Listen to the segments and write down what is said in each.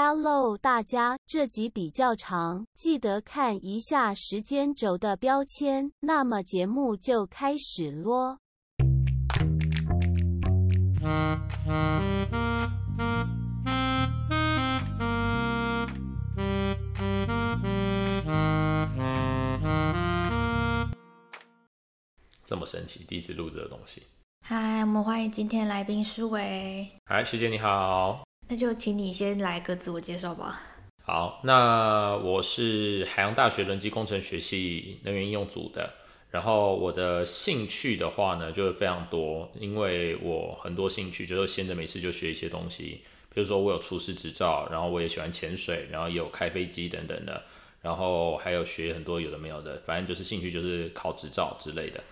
Hello，大家，这集比较长，记得看一下时间轴的标签。那么节目就开始咯。这么神奇，第一次录这个东西。嗨，我们欢迎今天来宾书纬。嗨，学姐你好。那就请你先来个自我介绍吧。好，那我是海洋大学轮机工程学系能源应用组的。然后我的兴趣的话呢，就是非常多，因为我很多兴趣就是闲着没事就学一些东西。比如说我有厨师执照，然后我也喜欢潜水，然后也有开飞机等等的，然后还有学很多有的没有的，反正就是兴趣就是考执照之类的。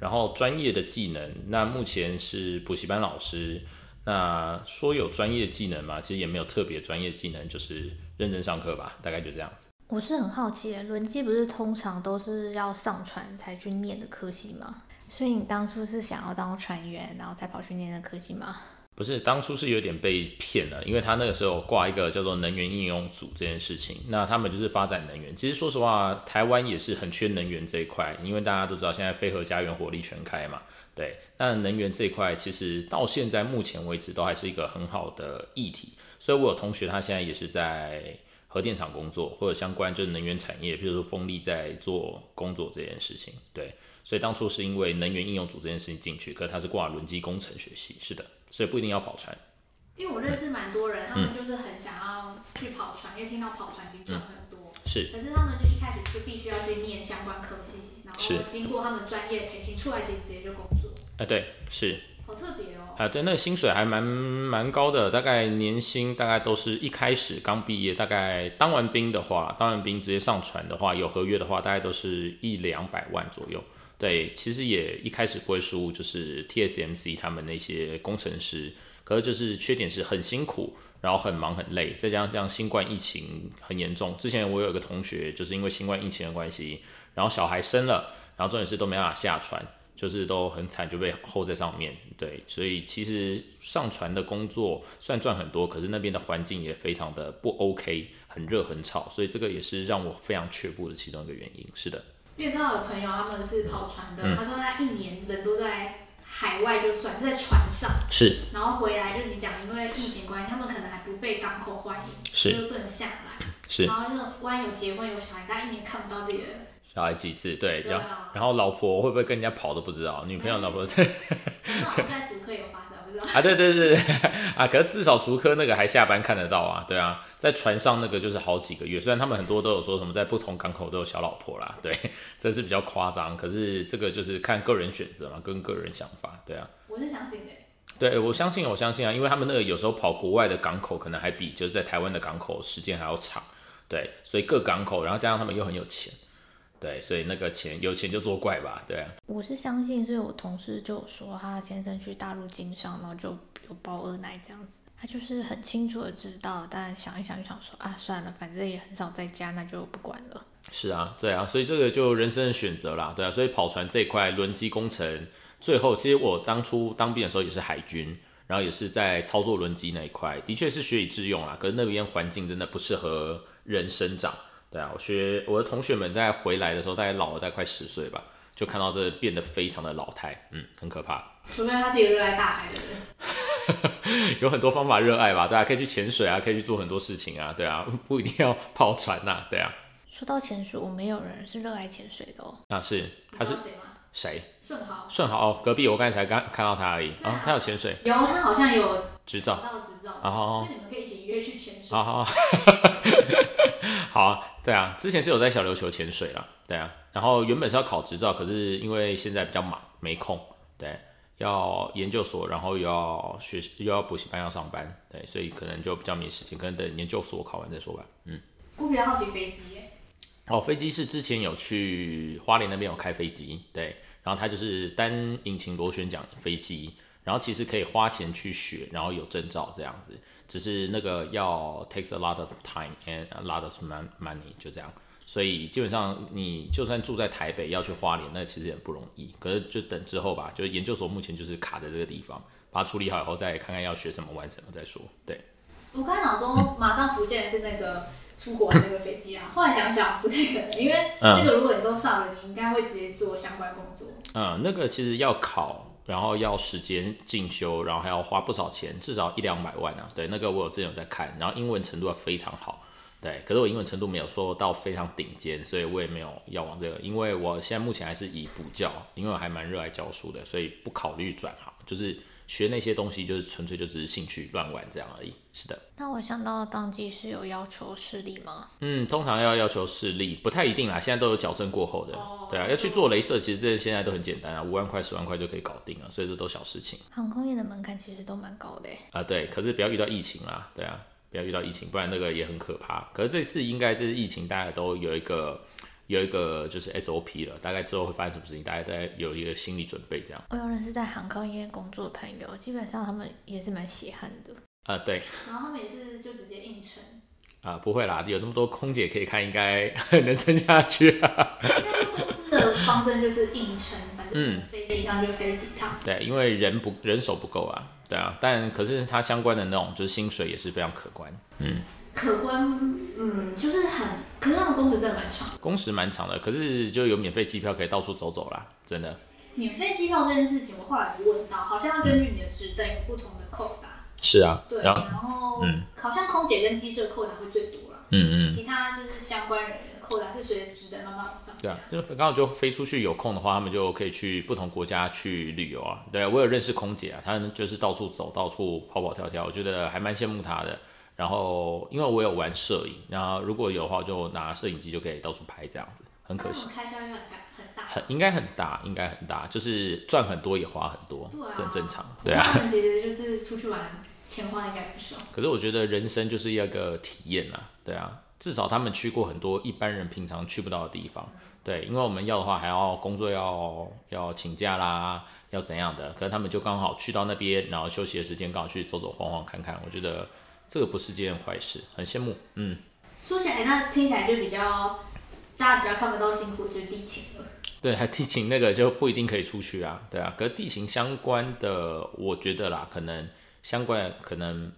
然后专业的技能，那目前是补习班老师。那说有专业技能嘛，其实也没有特别专业技能，就是认真上课吧，大概就这样子。我是很好奇，轮机不是通常都是要上船才去念的科系吗？所以你当初是想要当船员，然后才跑去念的科系吗？不是，当初是有点被骗了，因为他那个时候挂一个叫做能源应用组这件事情，那他们就是发展能源。其实说实话，台湾也是很缺能源这一块，因为大家都知道现在非核家园火力全开嘛，对。那能源这一块其实到现在目前为止都还是一个很好的议题，所以我有同学他现在也是在核电厂工作或者相关就是能源产业，比如说风力在做工作这件事情，对。所以当初是因为能源应用组这件事情进去，可是他是挂轮机工程学系，是的。所以不一定要跑船，因为我认识蛮多人，他们就是很想要去跑船，嗯、因为听到跑船已经赚很多。是。可是他们就一开始就必须要去念相关科技，然后经过他们专业培训出来，其实直接就工作。哎、呃，对，是。好特别哦。啊、呃，对，那个薪水还蛮蛮高的，大概年薪大概都是一开始刚毕业，大概当完兵的话，当完兵直接上船的话，有合约的话，大概都是一两百万左右。对，其实也一开始不会输，就是 TSMC 他们那些工程师，可是就是缺点是很辛苦，然后很忙很累，再加上这样新冠疫情很严重。之前我有一个同学，就是因为新冠疫情的关系，然后小孩生了，然后重点是都没办法下船，就是都很惨，就被 hold 在上面。对，所以其实上船的工作虽然赚很多，可是那边的环境也非常的不 OK，很热很吵，所以这个也是让我非常却步的其中一个原因。是的。因为刚好有朋友他们是跑船的，嗯、他说他一年人都在海外就算是在船上，是，然后回来就是你讲，因为疫情关系，他们可能还不被港口欢迎，是，就不能下来，是，然后那种万一有结婚有小孩，他一年看不到自己的小孩几次，对，对啊、然后老婆会不会跟人家跑都不知道，女朋友老婆 在主客有发生，不知道啊，对对对对，啊，可是至少足科那个还下班看得到啊，对啊。在船上那个就是好几个月，虽然他们很多都有说什么在不同港口都有小老婆啦，对，这是比较夸张。可是这个就是看个人选择嘛，跟个人想法，对啊。我是相信的。对，我相信，我相信啊，因为他们那个有时候跑国外的港口，可能还比就是在台湾的港口时间还要长，对，所以各港口，然后加上他们又很有钱，对，所以那个钱有钱就作怪吧，对啊。我是相信，是我同事就有说他先生去大陆经商，然后就有包二奶这样子。他就是很清楚的知道，但想一想就想说啊，算了，反正也很少在家，那就不管了。是啊，对啊，所以这个就人生的选择啦，对啊，所以跑船这一块轮机工程，最后其实我当初当兵的时候也是海军，然后也是在操作轮机那一块，的确是学以致用啦。可是那边环境真的不适合人生长，对啊，我学我的同学们在回来的时候，大概老了大概快十岁吧，就看到这变得非常的老态，嗯，很可怕。除非他自己热爱大海的人。有很多方法热爱吧，大家可以去潜水啊，可以去做很多事情啊，对啊，不一定要泡船呐、啊，对啊。说到潜水，我没有人是热爱潜水的哦。啊，是，他是谁吗？谁？顺豪。顺豪哦，隔壁我刚才才刚看到他而已啊、哦，他有潜水。有，他好像有执照。拿到执照。啊好。所以你们可以一起约去潜水。好 好。对啊，之前是有在小琉球潜水了，对啊，然后原本是要考执照，可是因为现在比较忙，没空，对。要研究所，然后又要学习，又要补习班，要上班，对，所以可能就比较没时间，可能等研究所考完再说吧。嗯，我比较好奇飞机。哦，飞机是之前有去花莲那边有开飞机，对，然后它就是单引擎螺旋桨飞机，然后其实可以花钱去学，然后有证照这样子，只是那个要 takes a lot of time and a lot of money，就这样。所以基本上，你就算住在台北要去花莲，那其实也不容易。可是就等之后吧，就是研究所目前就是卡在这个地方，把它处理好以后，再看看要学什么、玩什么再说。对。我刚才脑中马上浮现的是那个出国的那个飞机啊，后来想想不太可能，因为那个如果你都上了，你应该会直接做相关工作。嗯，那个其实要考，然后要时间进修，然后还要花不少钱，至少一两百万啊。对，那个我有之前有在看，然后英文程度要非常好。对，可是我英文程度没有说到非常顶尖，所以我也没有要往这个，因为我现在目前还是以补教，因为我还蛮热爱教书的，所以不考虑转行，就是。学那些东西就是纯粹就只是兴趣乱玩这样而已。是的。那我想到当机是有要求视力吗？嗯，通常要要求视力，不太一定啦。现在都有矫正过后的。哦、对啊，要去做镭射，其实这些现在都很简单啊，五万块、十万块就可以搞定了，所以这都小事情。航空业的门槛其实都蛮高的。啊，对，可是不要遇到疫情啦，对啊，不要遇到疫情，不然那个也很可怕。可是这次应该这次疫情，大家都有一个。有一个就是 SOP 了，大概之后会发生什么事情，大家大概有一个心理准备，这样。我有认识在航空业工作的朋友，基本上他们也是蛮血汗的。啊、呃，对。然后他们也是就直接硬撑。啊、呃，不会啦，有那么多空姐可以看，应该 能撑下去、啊。应该公司的方针就是硬撑，反正飞几趟就飞几趟。对，因为人不人手不够啊，对啊，但可是它相关的那种就是薪水也是非常可观，嗯。可观，嗯，就是很，可是他们工时真的蛮长，工时蛮长的，可是就有免费机票可以到处走走啦，真的。免费机票这件事情，我后来问到，好像要根据你的职等有不同的扣打。是啊。对，然后，嗯，好像空姐跟机师扣打会最多啦，嗯嗯，其他就是相关人员的扣打是随着职等慢慢往上。对啊，就刚好就飞出去有空的话，他们就可以去不同国家去旅游啊。对啊，我有认识空姐啊，她就是到处走，到处跑跑跳跳，我觉得还蛮羡慕她的。然后，因为我有玩摄影，然后如果有的话，就拿摄影机就可以到处拍，这样子很可惜。开销应该很大，很应该很大，应该很大，就是赚很多也花很多，这很正常。对啊，其实就是出去玩，钱花应该不少。可是我觉得人生就是一个体验啊，对啊，至少他们去过很多一般人平常去不到的地方，对，因为我们要的话还要工作要要请假啦，要怎样的，可是他们就刚好去到那边，然后休息的时间刚好去走走晃晃看看，我觉得。这个不是件坏事，很羡慕。嗯，说起来，那听起来就比较大家比较看不到辛苦，就是地勤了。对，还地勤那个就不一定可以出去啊。对啊，可是地勤相关的，我觉得啦，可能相关可能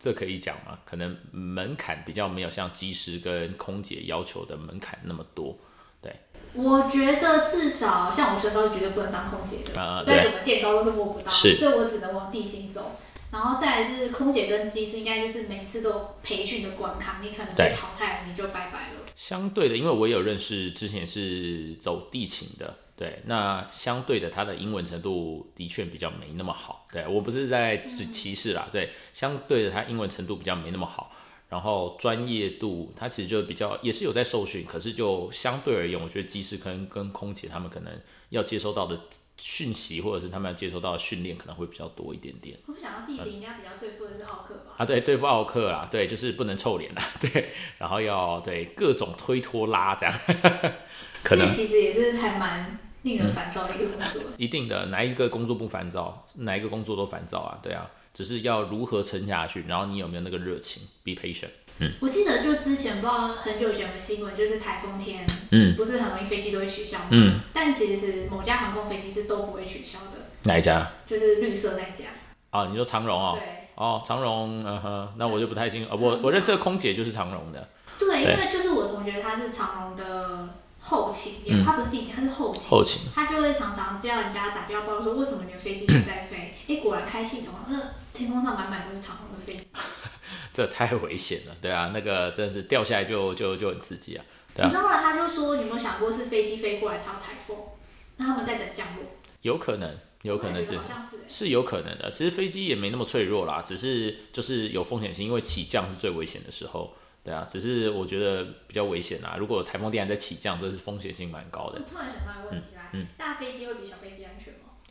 这可以讲嘛？可能门槛比较没有像机师跟空姐要求的门槛那么多。对，我觉得至少像我身高是绝对不能当空姐的，呃、在整个垫高都是摸不到，所以我只能往地勤走。然后再来是空姐跟机师，应该就是每次都培训的关卡，你可能被淘汰了，你就拜拜了。相对的，因为我也有认识之前是走地勤的，对，那相对的他的英文程度的确比较没那么好，对，我不是在歧视啦，对，相对的他英文程度比较没那么好，然后专业度他其实就比较也是有在受训，可是就相对而言，我觉得机师可能跟空姐他们可能要接收到的。讯息或者是他们要接收到的训练可能会比较多一点点。我想到地形应该比较对付的是奥克吧？啊，对，对付奥克啦，对，就是不能臭脸啦，对，然后要对各种推拖拉这样。可能其实也是还蛮令人烦躁的一个工作。嗯。一定的，哪一个工作不烦躁？哪一个工作都烦躁啊，对啊，只是要如何撑下去，然后你有没有那个热情？Be patient。嗯，我记得就之前不知道很久以前的新闻，就是台风天，嗯，不是很容易飞机都会取消吗？嗯，但其实是某家航空飞机是都不会取消的。哪一家？就是绿色那家。啊，你说长荣哦？对。哦，长荣，嗯哼，那我就不太清楚。我我认识的空姐就是长荣的。对，因为就是我同学他是长荣的后勤，他不是地勤，他是后勤。后勤。他就会常常叫人家打电话报说，为什么你的飞机还在飞？哎，果然开系统，那天空上满满都是长荣的飞机。这太危险了，对啊，那个真的是掉下来就就就很刺激啊。对啊，你知道吗？他就说，你有没有想过是飞机飞过来超台风，那他们在等降落？有可能，有可能是，是有可能的。其实飞机也没那么脆弱啦，只是就是有风险性，因为起降是最危险的时候。对啊，只是我觉得比较危险啦。如果台风天还在起降，这是风险性蛮高的。我突然想到一个问题啦，嗯，大飞机会比小飞机安全吗？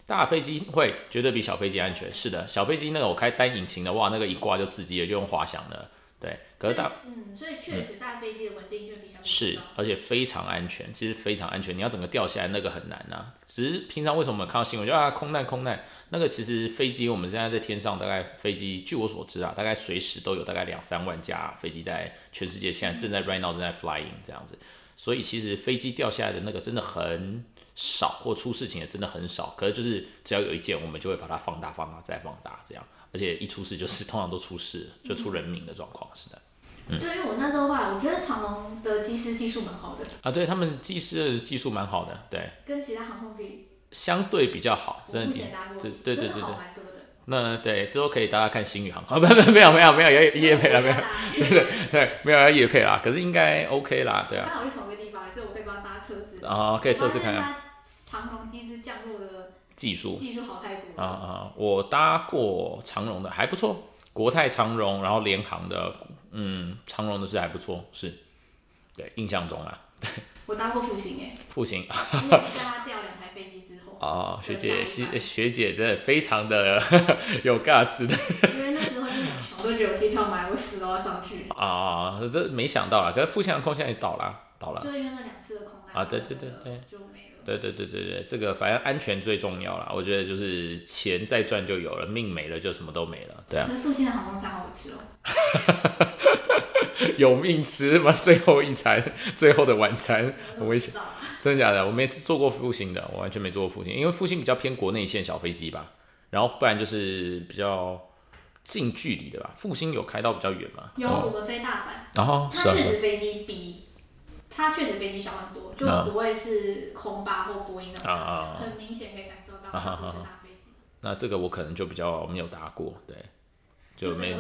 大飞机会绝对比小飞机安全，是的，小飞机那个我开单引擎的哇，那个一挂就刺激了，就用滑翔了，对。可是大，嗯，所以确实大飞机的稳定性比小飞机是，而且非常安全，其实非常安全。你要整个掉下来那个很难呐、啊。只是平常为什么我们看到新闻就啊空难空难，那个其实飞机我们现在在天上大概飞机，据我所知啊，大概随时都有大概两三万架飞机在全世界现在正在 right now 正在 flying 这样子，所以其实飞机掉下来的那个真的很。少或出事情也真的很少，可是就是只要有一件，我们就会把它放大、放大再放大这样。而而且一出事就是 通常都出事，就出人命的状况，是的。嗯，对，因为我那时候话，我觉得长龙的机师技术蛮好的啊，对他们机师的技术蛮好的，对，跟其他航空比相对比较好，真的，对对对对对。那对之后可以大家看星宇航空，不不没有没有没有要业配了没有，对对对没有要业配啦，可是应该 OK 啦，对啊。刚好是同一个地方，所以我可以帮大家测试啊，可以测试看看。长龙机师降落的技术技术好太多啊啊！我搭过长荣的还不错，国泰长荣，然后联航的。嗯，长荣的是还不错，是，对，印象中啊，对。我搭过复兴诶。复兴。在他掉两台飞机之后。哦，学姐，学学姐真的非常的 有 gas 的。因为那时候就很穷，我都觉得我机票买我死都要上去。啊，这没想到啦，可是复兴航空现在也倒了，倒了。就因为那两次的空难。啊，对对对对。就没了。对对对对对，这个反正安全最重要啦，我觉得就是钱再赚就有了，命没了就什么都没了，对啊。那复兴的航空餐好吃哦。有命吃吗？最后一餐，最后的晚餐，很危险。真的假的？我没坐过复兴的，我完全没坐过复兴，因为复兴比较偏国内线小飞机吧。然后不然就是比较近距离的吧。复兴有开到比较远吗？有，我们飞大阪。然后它确实飞机比它确实飞机小很多，就不会是空巴或波音那种，很明显可以感受到不是大飞机。那这个我可能就比较没有搭过，对。就没有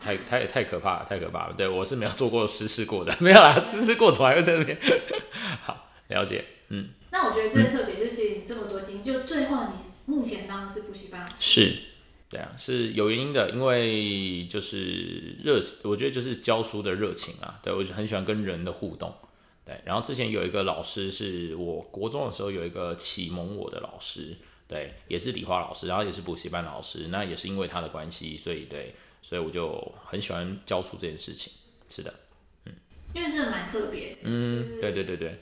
太太太可怕了，太可怕了。对，我是没有做过实施过的，没有啦，实施过怎么还会在那边？好，了解，嗯。那我觉得最特别就是你这么多经，嗯、就最后你目前当的是补习班。是，对啊，是有原因的，因为就是热，我觉得就是教书的热情啊。对，我就很喜欢跟人的互动。对，然后之前有一个老师是我国中的时候有一个启蒙我的老师。对，也是理化老师，然后也是补习班老师，那也是因为他的关系，所以对，所以我就很喜欢教书这件事情。是的，嗯，因为真的蛮特别。嗯，对对对对，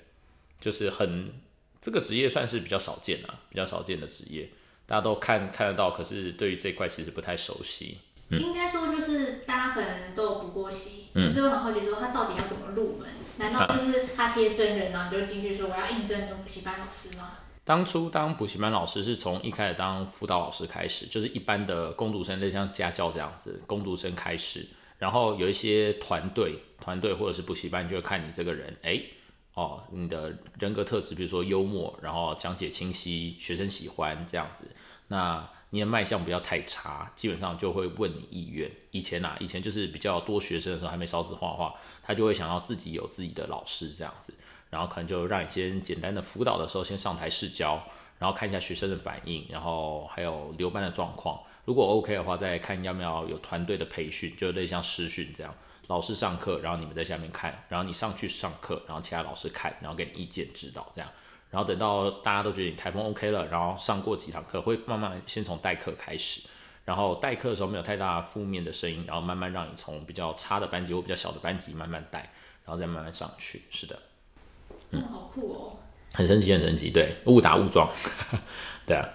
就是很这个职业算是比较少见啊，比较少见的职业，大家都看看得到，可是对于这一块其实不太熟悉。嗯、应该说就是大家可能都有补过习，可是我很好奇说他到底要怎么入门？难道就是他贴真人啊，你就进去说我要应征补习班老师吗？当初当补习班老师是从一开始当辅导老师开始，就是一般的工读生，就像家教这样子，工读生开始，然后有一些团队、团队或者是补习班就会看你这个人，哎，哦，你的人格特质，比如说幽默，然后讲解清晰，学生喜欢这样子，那你的卖相不要太差，基本上就会问你意愿。以前啊，以前就是比较多学生的时候，还没少子画画，他就会想要自己有自己的老师这样子。然后可能就让你先简单的辅导的时候先上台试教，然后看一下学生的反应，然后还有留班的状况。如果 OK 的话，再看要不要有团队的培训，就类似像师训这样，老师上课，然后你们在下面看，然后你上去上课，然后其他老师看，然后给你意见指导这样。然后等到大家都觉得你台风 OK 了，然后上过几堂课，会慢慢先从代课开始，然后代课的时候没有太大负面的声音，然后慢慢让你从比较差的班级或比较小的班级慢慢带，然后再慢慢上去。是的。嗯，好酷哦！很神奇，很神奇，对，误打误撞，对啊。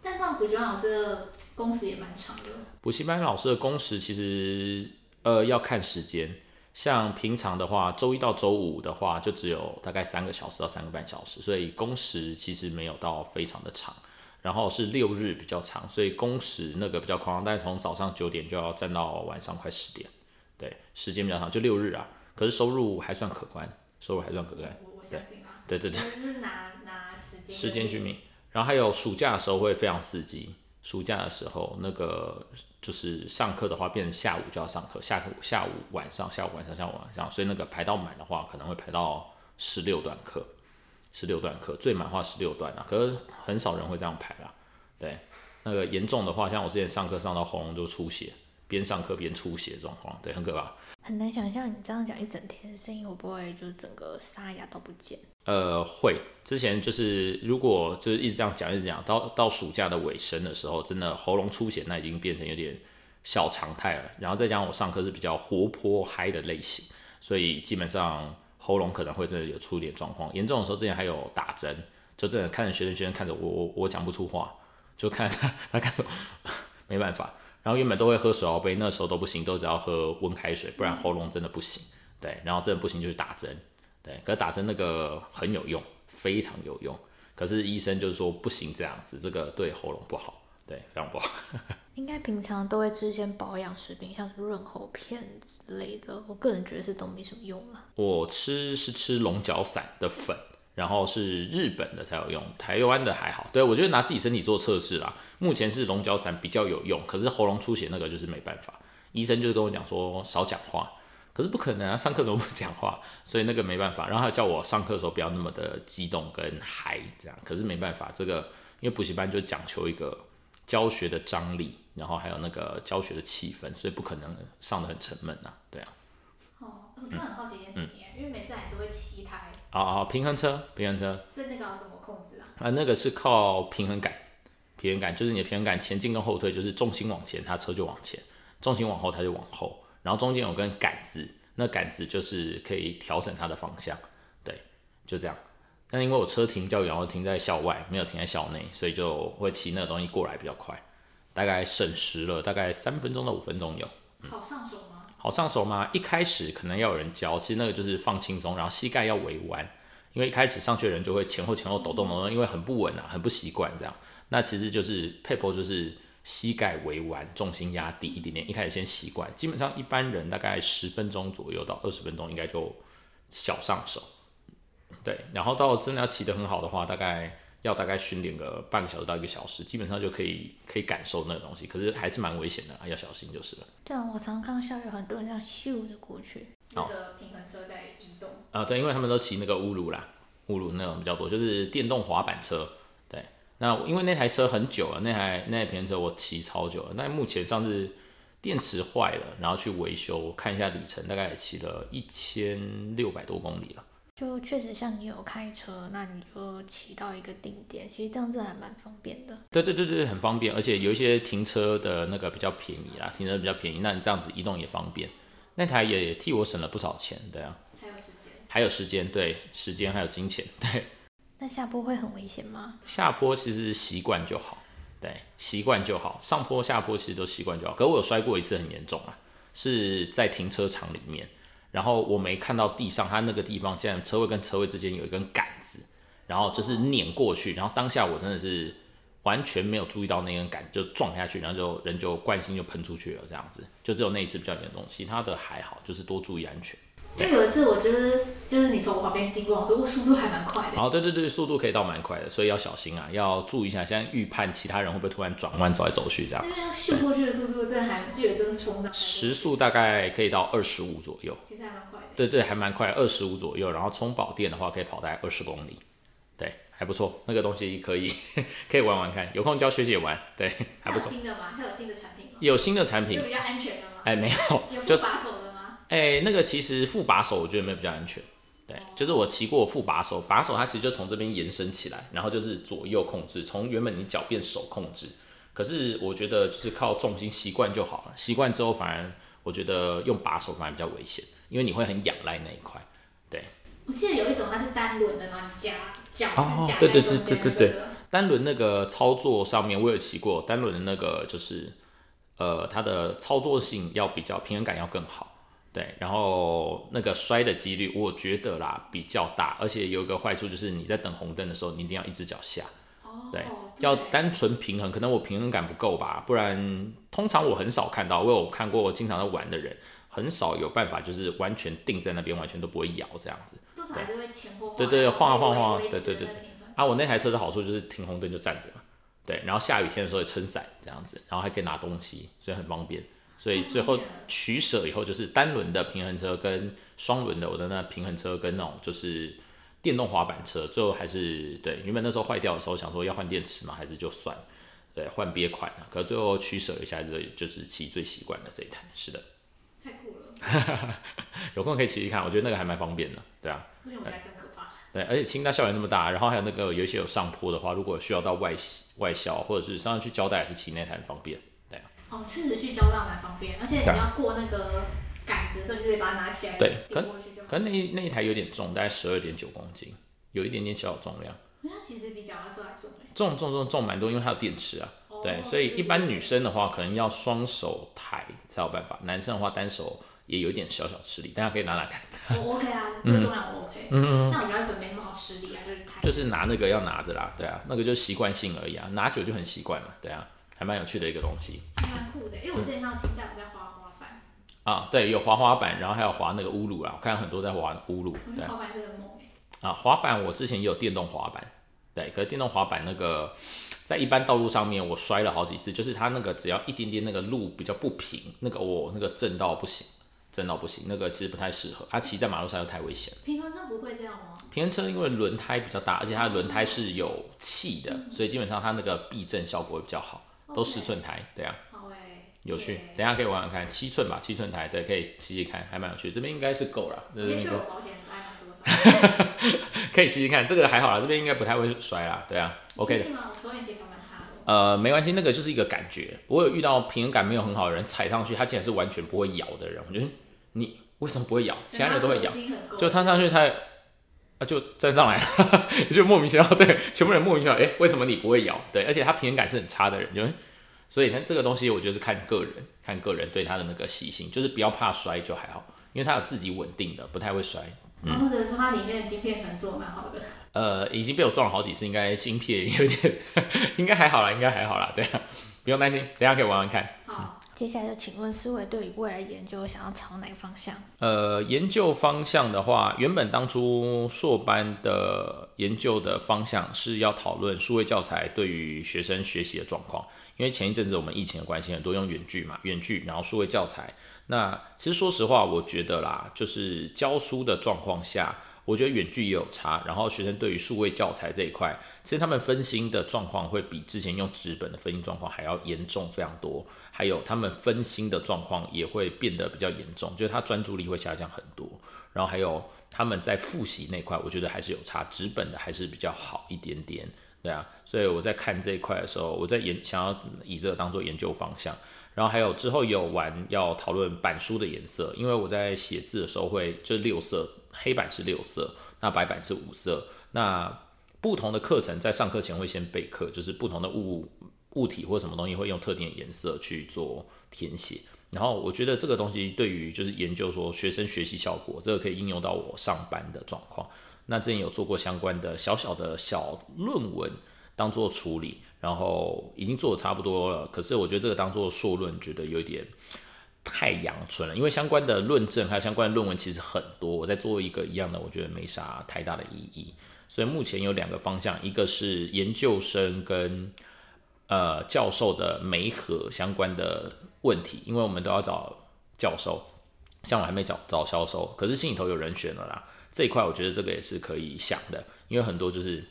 但上补习班老师的工时也蛮长的。补习班老师的工时其实呃要看时间，像平常的话，周一到周五的话就只有大概三个小时到三个半小时，所以工时其实没有到非常的长。然后是六日比较长，所以工时那个比较夸张，大概从早上九点就要站到晚上快十点，对，时间比较长，就六日啊。可是收入还算可观，收入还算可观。对对对，是拿拿时间时间居民，然后还有暑假的时候会非常刺激。暑假的时候，那个就是上课的话，变成下午就要上课，下午下午晚上，下午晚上，下午晚上，所以那个排到满的话，可能会排到十六段课，十六段课最满话十六段啊，可是很少人会这样排啦。对，那个严重的话，像我之前上课上到喉咙就出血，边上课边出血状况，对，很可怕。很难想象你这样讲一整天，声音会不会就整个沙哑都不见？呃，会。之前就是如果就是一直这样讲，一直讲到到暑假的尾声的时候，真的喉咙出血，那已经变成有点小常态了。然后再加上我上课是比较活泼嗨的类型，所以基本上喉咙可能会真的有出一点状况。严重的时候，之前还有打针，就真的看着学生，学生看着我，我我讲不出话，就看他他看着，没办法。然后原本都会喝手摇杯，那时候都不行，都只要喝温开水，不然喉咙真的不行。对，然后真的不行就是打针，对，可是打针那个很有用，非常有用。可是医生就是说不行这样子，这个对喉咙不好，对，非常不好。应该平常都会吃一些保养食品，像是润喉片之类的。我个人觉得是都没什么用了。我吃是吃龙角散的粉，然后是日本的才有用，台湾的还好。对，我觉得拿自己身体做测试啦，目前是龙角散比较有用，可是喉咙出血那个就是没办法。医生就跟我讲说少讲话，可是不可能啊，上课怎么不讲话？所以那个没办法。然后还叫我上课的时候不要那么的激动跟嗨这样，可是没办法，这个因为补习班就讲求一个教学的张力，然后还有那个教学的气氛，所以不可能上得很沉闷啊，对啊。哦，我突然很好奇一件事情，因为每次来都会期待台。哦哦，平衡车，平衡车。所以那个要怎么控制啊？啊，那个是靠平衡感，平衡感就是你的平衡感前进跟后退，就是重心往前，它车就往前。重心往后，它就往后，然后中间有根杆子，那杆子就是可以调整它的方向，对，就这样。但因为我车停比较远，我停在校外，没有停在校内，所以就会骑那个东西过来比较快，大概省时了，大概三分钟到五分钟有。嗯、好上手吗？好上手吗？一开始可能要有人教，其实那个就是放轻松，然后膝盖要微弯，因为一开始上去的人就会前后前后抖动抖动，因为很不稳啊，很不习惯这样。那其实就是配合就是。膝盖微弯，重心压低一点点。一开始先习惯，基本上一般人大概十分钟左右到二十分钟应该就小上手。对，然后到真的要骑得很好的话，大概要大概训练个半个小时到一个小时，基本上就可以可以感受那个东西。可是还是蛮危险的，要小心就是了。对啊，我常常看到校园很多人这样咻的过去，那个平衡车在移动。啊、哦呃，对，因为他们都骑那个乌鲁啦，乌鲁那种比较多，就是电动滑板车。对那因为那台车很久了，那台那台平衡车我骑超久了。那目前上次电池坏了，然后去维修，看一下里程，大概也骑了一千六百多公里了。就确实像你有开车，那你就骑到一个定点，其实这样子还蛮方便的。对对对对，很方便，而且有一些停车的那个比较便宜啦，停车比较便宜，那你这样子移动也方便。那台也替我省了不少钱，对啊。还有时间。还有时间，对，时间还有金钱，对。那下坡会很危险吗？下坡其实习惯就好，对，习惯就好。上坡下坡其实都习惯就好。可是我有摔过一次，很严重啊，是在停车场里面，然后我没看到地上，它那个地方现在车位跟车位之间有一根杆子，然后就是碾过去，然后当下我真的是完全没有注意到那根杆，就撞下去，然后就人就惯性就喷出去了，这样子，就只有那一次比较严重，其他的还好，就是多注意安全。因为有一次，我觉得就是你从我旁边经过，我说我速度还蛮快的。哦，对对对，速度可以到蛮快的，所以要小心啊，要注意一下。现在预判其他人会不会突然转弯走来走去这样。因为要秀过去的速度，这还就有这个冲的。时速大概可以到二十五左右。其实还蛮快的。对对，还蛮快，二十五左右。然后充饱电的话，可以跑大概二十公里。对，还不错，那个东西可以 可以玩玩看，有空教学姐玩。对，还不错。有新的吗？还有新的产品吗？有新的产品。有比较安全的吗？哎，没有。有副把手的。哎、欸，那个其实副把手我觉得没有比较安全，对，就是我骑过副把手，把手它其实就从这边延伸起来，然后就是左右控制，从原本你脚变手控制。可是我觉得就是靠重心习惯就好了，习惯之后反而我觉得用把手反而比较危险，因为你会很仰赖那一块。对，我记得有一种它是单轮的，然后夹脚是夹对对对对对对，单轮那个操作上面我有骑过，单轮的那个就是呃它的操作性要比较平衡感要更好。对，然后那个摔的几率，我觉得啦比较大，而且有一个坏处就是你在等红灯的时候，你一定要一只脚下。哦。对，要单纯平衡，可能我平衡感不够吧，不然通常我很少看到，我有看过我经常在玩的人，很少有办法就是完全定在那边，完全都不会摇这样子。对。对对，晃啊晃晃，对对对对。啊，我那台车的好处就是停红灯就站着，对，然后下雨天的时候也撑伞这样子，然后还可以拿东西，所以很方便。所以最后取舍以后，就是单轮的平衡车跟双轮的，我的那平衡车跟那种就是电动滑板车，最后还是对。原本那时候坏掉的时候，想说要换电池嘛，还是就算，对，换别款了。可最后取舍一下，就就是骑最习惯的这一台。是的，太酷了，有空可以骑骑看，我觉得那个还蛮方便的，对啊。为什么还真可怕？对，而且清大校园那么大，然后还有那个有一些有上坡的话，如果需要到外外校或者是上去交代，还是骑那台很方便。哦，确实去交大蛮方便，而且你要过那个杆子的时候，就得把它拿起来，对，可可那那一台有点重，大概十二点九公斤，有一点点小重量。那它其实比脚踏车还重哎。重重重重蛮多，因为它有电池啊。哦、对，所以一般女生的话，可能要双手抬才有办法，男生的话单手也有一点小小吃力，大家可以拿拿看。我 OK 啊，这个重量我 OK。嗯。那我觉得可能没那么好吃力啊，就是抬。就是拿那个要拿着啦，对啊，那个就习惯性而已啊，拿久就很习惯了，对啊。还蛮有趣的一个东西。还蛮酷的，因为我之前看到清代我在滑滑板。啊，对，有滑滑板，然后还有滑那个乌鲁啦，我看很多在滑乌鲁。对。滑板是很猛啊，滑板我之前也有电动滑板，对，可是电动滑板那个在一般道路上面我摔了好几次，就是它那个只要一点点那个路比较不平，那个我那个震到不行，震到不行，那个其实不太适合，它骑在马路上又太危险。平衡车不会这样吗？平衡车因为轮胎比较大，而且它的轮胎是有气的，嗯、所以基本上它那个避震效果会比较好，都十寸台，对啊。好哎，有趣，等下可以玩玩看，七寸吧，七寸台，对，可以骑骑看，还蛮有趣，这边应该是够了。也许我保险 可以试试看，这个还好啦，这边应该不太会摔啦，对啊，OK 的。呃，没关系，那个就是一个感觉。我有遇到平衡感没有很好的人，踩上去他竟然是完全不会咬的人，我觉得你为什么不会咬？其他人都会咬，就插上去他啊就站上来了，就莫名其妙，对，全部人莫名其妙，哎、欸，为什么你不会摇？对，而且他平衡感是很差的人，就所以他这个东西我觉得是看个人，看个人对他的那个习性，就是不要怕摔就还好，因为他有自己稳定的，不太会摔。嗯，或者说它里面的晶片可能做的蛮好的。呃，已经被我撞了好几次，应该芯片有点，应该还好啦，应该还好啦，对啊，不用担心，等下可以玩玩看。接下来就请问思维对于未来研究想要朝哪个方向？呃，研究方向的话，原本当初硕班的研究的方向是要讨论数位教材对于学生学习的状况，因为前一阵子我们疫情的关系，很多用远距嘛，远距，然后数位教材。那其实说实话，我觉得啦，就是教书的状况下，我觉得远距也有差。然后学生对于数位教材这一块，其实他们分心的状况会比之前用纸本的分心状况还要严重非常多。还有他们分心的状况也会变得比较严重，就是他专注力会下降很多。然后还有他们在复习那块，我觉得还是有差，纸本的还是比较好一点点。对啊，所以我在看这一块的时候，我在研想要以这个当做研究方向。然后还有之后有玩要讨论板书的颜色，因为我在写字的时候会就六色，黑板是六色，那白板是五色。那不同的课程在上课前会先备课，就是不同的物物体或什么东西会用特定的颜色去做填写。然后我觉得这个东西对于就是研究说学生学习效果，这个可以应用到我上班的状况。那之前有做过相关的小小的小论文当做处理。然后已经做的差不多了，可是我觉得这个当做硕论，觉得有点太阳春了，因为相关的论证还有相关的论文其实很多，我在做一个一样的，我觉得没啥太大的意义。所以目前有两个方向，一个是研究生跟呃教授的媒合相关的问题，因为我们都要找教授，像我还没找找教授，可是心里头有人选了啦。这一块我觉得这个也是可以想的，因为很多就是。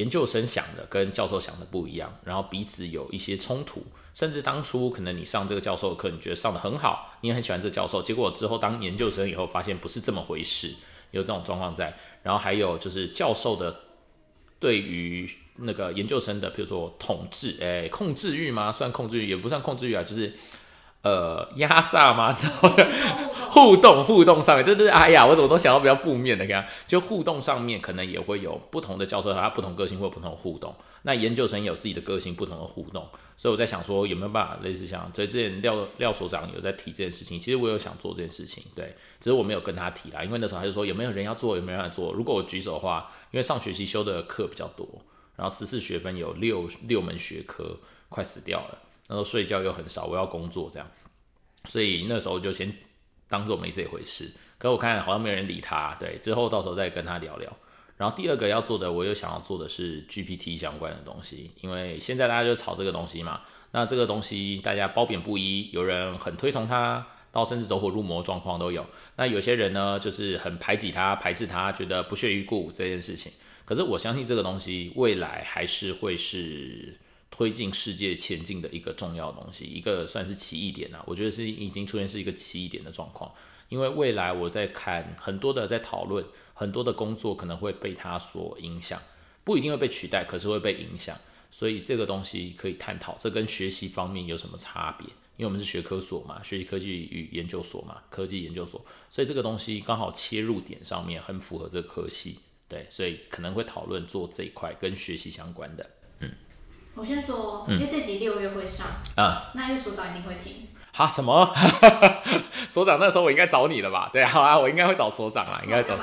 研究生想的跟教授想的不一样，然后彼此有一些冲突，甚至当初可能你上这个教授课，你觉得上的很好，你也很喜欢这教授，结果之后当研究生以后，发现不是这么回事，有这种状况在。然后还有就是教授的对于那个研究生的，比如说统治，哎，控制欲吗？算控制欲也不算控制欲啊，就是。呃，压榨吗？之后的互动，互动上面，对对，哎呀，我怎么都想到比较负面的，看，就互动上面可能也会有不同的教授，他不同个性或不同的互动。那研究生有自己的个性，不同的互动。所以我在想说，有没有办法类似像，所以之前廖廖所长有在提这件事情，其实我有想做这件事情，对，只是我没有跟他提啦，因为那时候他就说有没有人要做，有没有人要做。如果我举手的话，因为上学期修的课比较多，然后十四学分有六六门学科，快死掉了。然后睡觉又很少，我要工作这样，所以那时候就先当做没这回事。可我看好像没有人理他，对，之后到时候再跟他聊聊。然后第二个要做的，我又想要做的是 GPT 相关的东西，因为现在大家就炒这个东西嘛。那这个东西大家褒贬不一，有人很推崇它，到甚至走火入魔状况都有。那有些人呢，就是很排挤它、排斥它，觉得不屑一顾这件事情。可是我相信这个东西未来还是会是。推进世界前进的一个重要东西，一个算是奇异点啊，我觉得是已经出现是一个奇异点的状况。因为未来我在看很多的在讨论，很多的工作可能会被它所影响，不一定会被取代，可是会被影响。所以这个东西可以探讨，这跟学习方面有什么差别？因为我们是学科所嘛，学习科技与研究所嘛，科技研究所，所以这个东西刚好切入点上面很符合这个科系，对，所以可能会讨论做这一块跟学习相关的。我先说，因为这集六月会上，啊、嗯，那因为所长一定会听。啊？什么？所长那时候我应该找你了吧？对啊，好啊，我应该会找所长啊，应该找。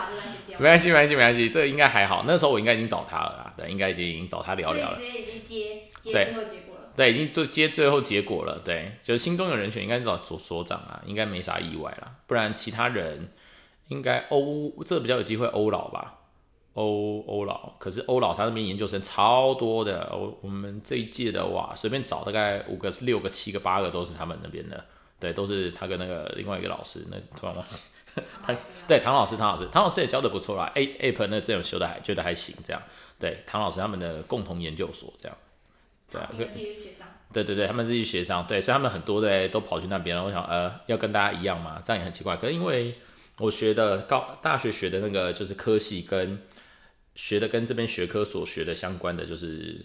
没关系，没关系，没关系，这个应该还好。那时候我应该已经找他了啦，对，应该已经找他聊聊了。直接已经接接最后结果了，对，已经就接最后结果了。对，就是心中有人选，应该找所所长啊，应该没啥意外啦。不然其他人应该欧这、比较有机会欧老吧。欧欧老，可是欧老他那边研究生超多的，我我们这一届的哇，随便找大概五个、六个、七个、八个都是他们那边的，对，都是他跟那个另外一个老师，那突然他 对唐老师，唐老师，唐老师也教的不错啦，A App 那这种修的还觉得还行，这样，对，唐老师他们的共同研究所这样，对啊，对对对，他们自己协商，对，所以他们很多的都跑去那边了，我想呃，要跟大家一样嘛，这样也很奇怪，可是因为我学的高大学学的那个就是科系跟。学的跟这边学科所学的相关的，就是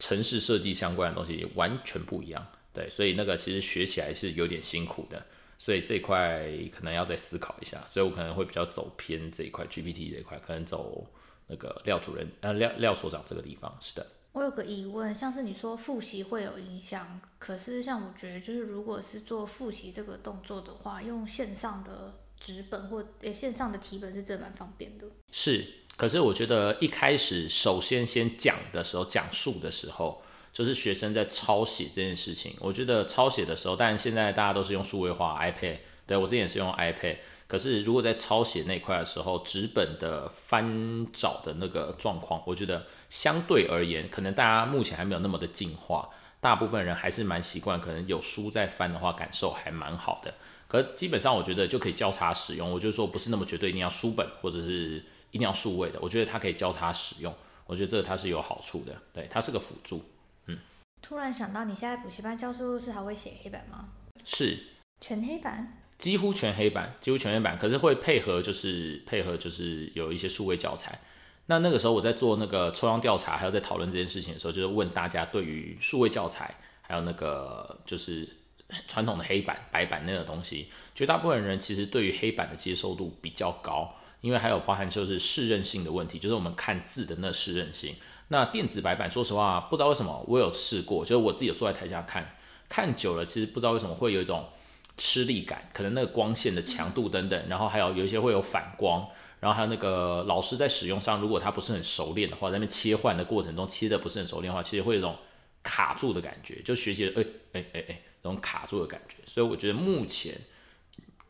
城市设计相关的东西完全不一样，对，所以那个其实学起来是有点辛苦的，所以这一块可能要再思考一下，所以我可能会比较走偏这一块 GPT 这一块，可能走那个廖主任呃廖廖所长这个地方。是的，我有个疑问，像是你说复习会有影响，可是像我觉得就是如果是做复习这个动作的话，用线上的纸本或诶线上的题本是真蛮方便的，是。可是我觉得一开始首先先讲的时候，讲述的时候，就是学生在抄写这件事情。我觉得抄写的时候，当然现在大家都是用数位化 iPad，对，我之前也是用 iPad。可是如果在抄写那块的时候，纸本的翻找的那个状况，我觉得相对而言，可能大家目前还没有那么的进化，大部分人还是蛮习惯，可能有书在翻的话，感受还蛮好的。可基本上我觉得就可以交叉使用，我就说不是那么绝对一定要书本或者是。一定要数位的，我觉得它可以交叉使用，我觉得这个它是有好处的，对，它是个辅助。嗯，突然想到，你现在补习班教书是还会写黑板吗？是，全黑板？几乎全黑板，几乎全黑板，可是会配合，就是配合，就是有一些数位教材。那那个时候我在做那个抽样调查，还有在讨论这件事情的时候，就是问大家对于数位教材，还有那个就是传统的黑板、白板那个东西，绝大部分人其实对于黑板的接受度比较高。因为还有包含就是适韧性的问题，就是我们看字的那适韧性。那电子白板，说实话，不知道为什么我有试过，就是我自己有坐在台下看，看久了，其实不知道为什么会有一种吃力感，可能那个光线的强度等等，然后还有有一些会有反光，然后还有那个老师在使用上，如果他不是很熟练的话，在那边切换的过程中切的不是很熟练的话，其实会有一种卡住的感觉，就学习的哎哎哎哎，那种卡住的感觉。所以我觉得目前。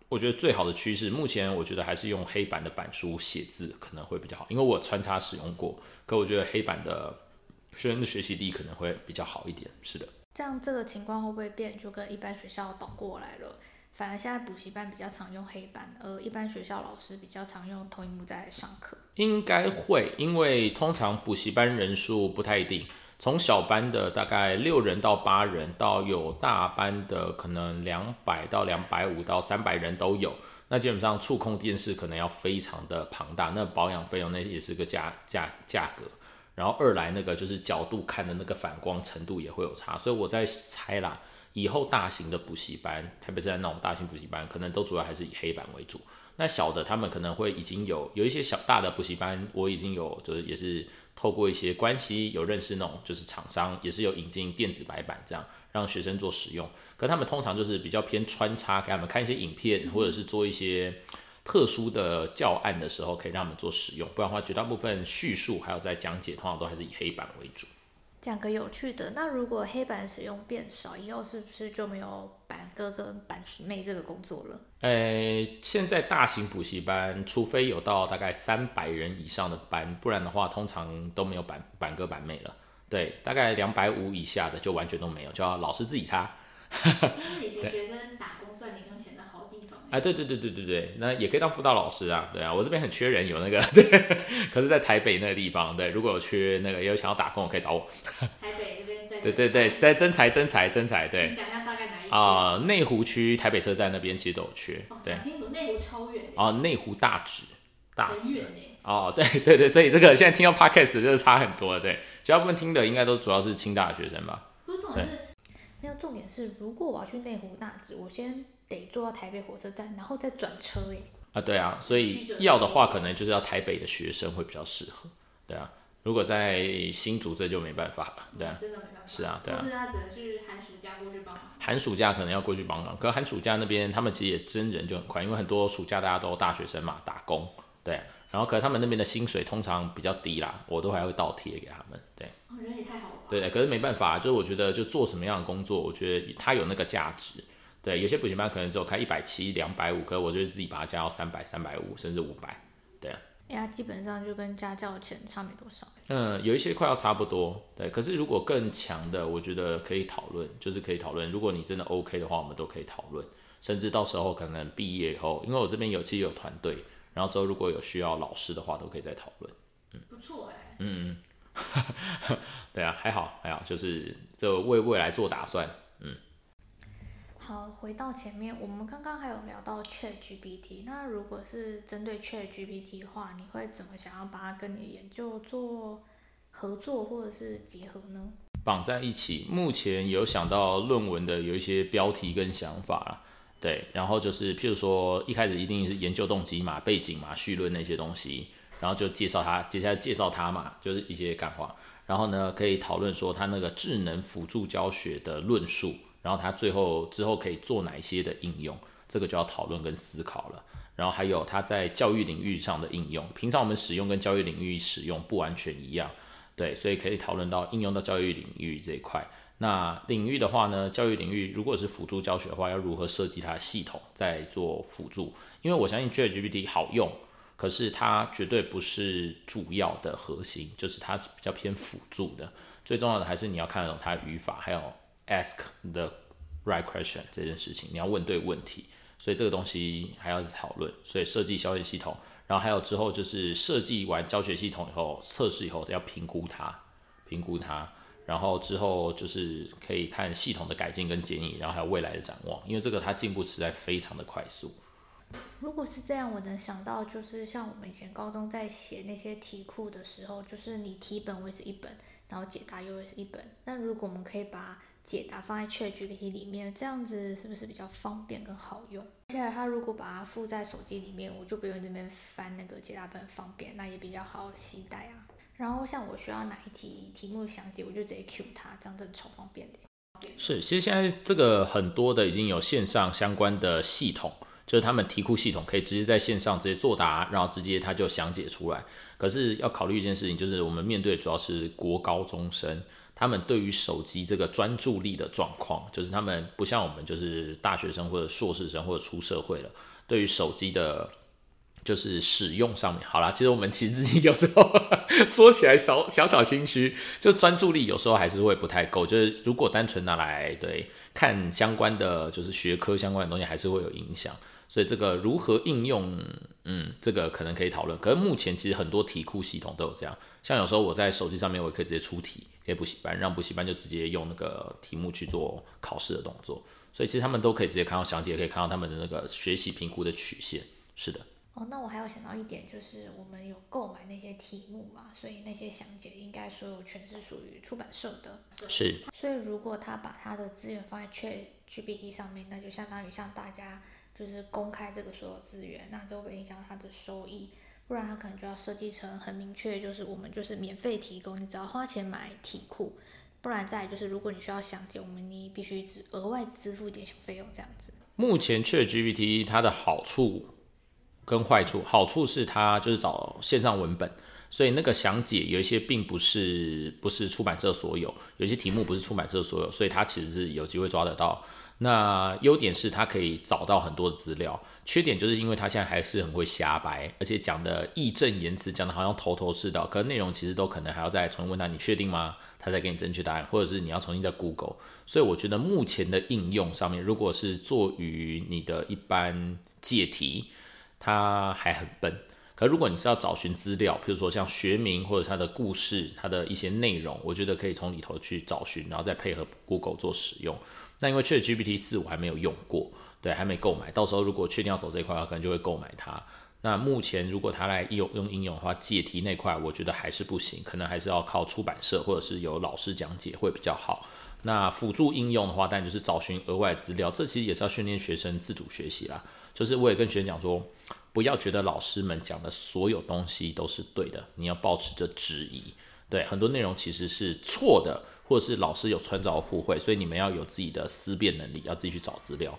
我觉得最好的趋势，目前我觉得还是用黑板的板书写字可能会比较好，因为我穿插使用过。可我觉得黑板的学生的学习力可能会比较好一点。是的，这样这个情况会不会变，就跟一般学校倒过来了？反而现在补习班比较常用黑板，而一般学校老师比较常用投影幕在上课。应该会，因为通常补习班人数不太一定。从小班的大概六人到八人，到有大班的可能两百到两百五到三百人都有。那基本上触控电视可能要非常的庞大，那保养费用那也是个价价价格。然后二来那个就是角度看的那个反光程度也会有差，所以我在猜啦，以后大型的补习班，特别是在那种大型补习班，可能都主要还是以黑板为主。那小的他们可能会已经有有一些小大的补习班，我已经有就是也是。透过一些关系有认识那种就是厂商，也是有引进电子白板这样让学生做使用。可他们通常就是比较偏穿插，给他们看一些影片，或者是做一些特殊的教案的时候，可以让他们做使用。不然的话，绝大部分叙述还有在讲解，通常都还是以黑板为主。讲个有趣的，那如果黑板使用变少，以后是不是就没有板哥跟板妹这个工作了？呃、欸，现在大型补习班，除非有到大概三百人以上的班，不然的话，通常都没有板板哥板妹了。对，大概两百五以下的就完全都没有，就要老师自己擦。以前学生打工。哎，对对对对对对，那也可以当辅导老师啊。对啊，我这边很缺人，有那个 对，可是在台北那个地方，对，如果有缺那个也有想要打工，可以找我。台北那边在。对对对，在真才真才真才，对。你想要大概哪一区？啊，内湖区台北车站那边其实都有缺。哦，讲清楚，内湖超远。哦，内湖大直，大直。很远哦，对对对，所以这个现在听到 podcast 就是差很多了，对。绝大部分听的应该都主要是清大的学生吧。不是重点是，没有重点是，如果我要去内湖大直，我先得坐到台北火车站，然后再转车诶。啊，对啊，所以要的话，可能就是要台北的学生会比较适合。对啊，如果在新竹这就没办法了。对啊，真的没办法。是啊，对啊。是他只能去寒暑假过去帮忙。寒暑假可能要过去帮忙，可是寒暑假那边他们其实也真人就很快，因为很多暑假大家都大学生嘛，打工。对。然后可能他们那边的薪水通常比较低啦，我都还会倒贴给他们，对。哦，人也太好了。对，可是没办法，就是我觉得就做什么样的工作，我觉得它有那个价值。对，有些补习班可能只有开一百七、两百五，可是我觉得自己把它加到三百、三百五，甚至五百，对啊。呀，基本上就跟家教钱差没多少。嗯，有一些快要差不多，对。可是如果更强的，我觉得可以讨论，就是可以讨论。如果你真的 OK 的话，我们都可以讨论，甚至到时候可能毕业以后，因为我这边有其实有团队，然后之后如果有需要老师的话，都可以再讨论。嗯，不错哎、欸。嗯嗯，对啊，还好还好，就是就为未来做打算。好，回到前面，我们刚刚还有聊到 ChatGPT。那如果是针对 ChatGPT 的话，你会怎么想要把它跟你的研究做合作或者是结合呢？绑在一起。目前有想到论文的有一些标题跟想法啦，对，然后就是譬如说一开始一定是研究动机嘛、背景嘛、绪论那些东西，然后就介绍它，接下来介绍它嘛，就是一些干话。然后呢，可以讨论说它那个智能辅助教学的论述。然后它最后之后可以做哪一些的应用，这个就要讨论跟思考了。然后还有它在教育领域上的应用，平常我们使用跟教育领域使用不完全一样，对，所以可以讨论到应用到教育领域这一块。那领域的话呢，教育领域如果是辅助教学的话，要如何设计它的系统在做辅助？因为我相信 ChatGPT 好用，可是它绝对不是主要的核心，就是它比较偏辅助的。最重要的还是你要看得懂它的语法，还有。Ask the right question 这件事情，你要问对问题，所以这个东西还要讨论。所以设计教学系统，然后还有之后就是设计完教学系统以后，测试以后要评估它，评估它，然后之后就是可以看系统的改进跟建议，然后还有未来的展望，因为这个它进步实在非常的快速。如果是这样，我能想到就是像我们以前高中在写那些题库的时候，就是你题本为是一本，然后解答又会是一本。那如果我们可以把解答放在 ChatGPT 里面，这样子是不是比较方便跟好用？接下来他如果把它附在手机里面，我就不用这边翻那个解答本，方便，那也比较好携带啊。然后像我需要哪一题题目详解，我就直接 Q 它，这样子超方便的。是，其实现在这个很多的已经有线上相关的系统，就是他们题库系统可以直接在线上直接作答，然后直接他就详解出来。可是要考虑一件事情，就是我们面对主要是国高中生。他们对于手机这个专注力的状况，就是他们不像我们，就是大学生或者硕士生或者出社会了，对于手机的，就是使用上面，好啦，其实我们其实自己有时候 说起来小小小心虚，就专注力有时候还是会不太够，就是如果单纯拿来对看相关的，就是学科相关的东西，还是会有影响。所以这个如何应用，嗯，这个可能可以讨论。可是目前其实很多题库系统都有这样，像有时候我在手机上面，我也可以直接出题给补习班，让补习班就直接用那个题目去做考试的动作。所以其实他们都可以直接看到详解，可以看到他们的那个学习评估的曲线。是的。哦，那我还有想到一点，就是我们有购买那些题目嘛，所以那些详解应该所有权是属于出版社的。是。所以如果他把他的资源放在 ChatGPT 上面，那就相当于像大家。就是公开这个所有资源，那这会影响它的收益，不然它可能就要设计成很明确，就是我们就是免费提供，你只要花钱买题库，不然再就是如果你需要详解，我们你必须只额外支付一点小费用这样子。目前缺 GPT 它的好处跟坏处，好处是它就是找线上文本，所以那个详解有一些并不是不是出版社所有，有些题目不是出版社所有，所以它其实是有机会抓得到。那优点是它可以找到很多的资料，缺点就是因为它现在还是很会瞎掰，而且讲的义正言辞，讲的好像头头是道，可是内容其实都可能还要再重新问他，你确定吗？他再给你正确答案，或者是你要重新再 Google。所以我觉得目前的应用上面，如果是做于你的一般解题，它还很笨。可如果你是要找寻资料，譬如说像学名或者它的故事，它的一些内容，我觉得可以从里头去找寻，然后再配合 Google 做使用。那因为 ChatGPT 四我还没有用过，对，还没购买。到时候如果确定要走这一块的话，可能就会购买它。那目前如果它来用用应用的话，解题那块我觉得还是不行，可能还是要靠出版社或者是有老师讲解会比较好。那辅助应用的话，当然就是找寻额外资料，这其实也是要训练学生自主学习啦。就是我也跟学生讲说，不要觉得老师们讲的所有东西都是对的，你要保持着质疑。对，很多内容其实是错的。或者是老师有穿凿附会，所以你们要有自己的思辨能力，要自己去找资料。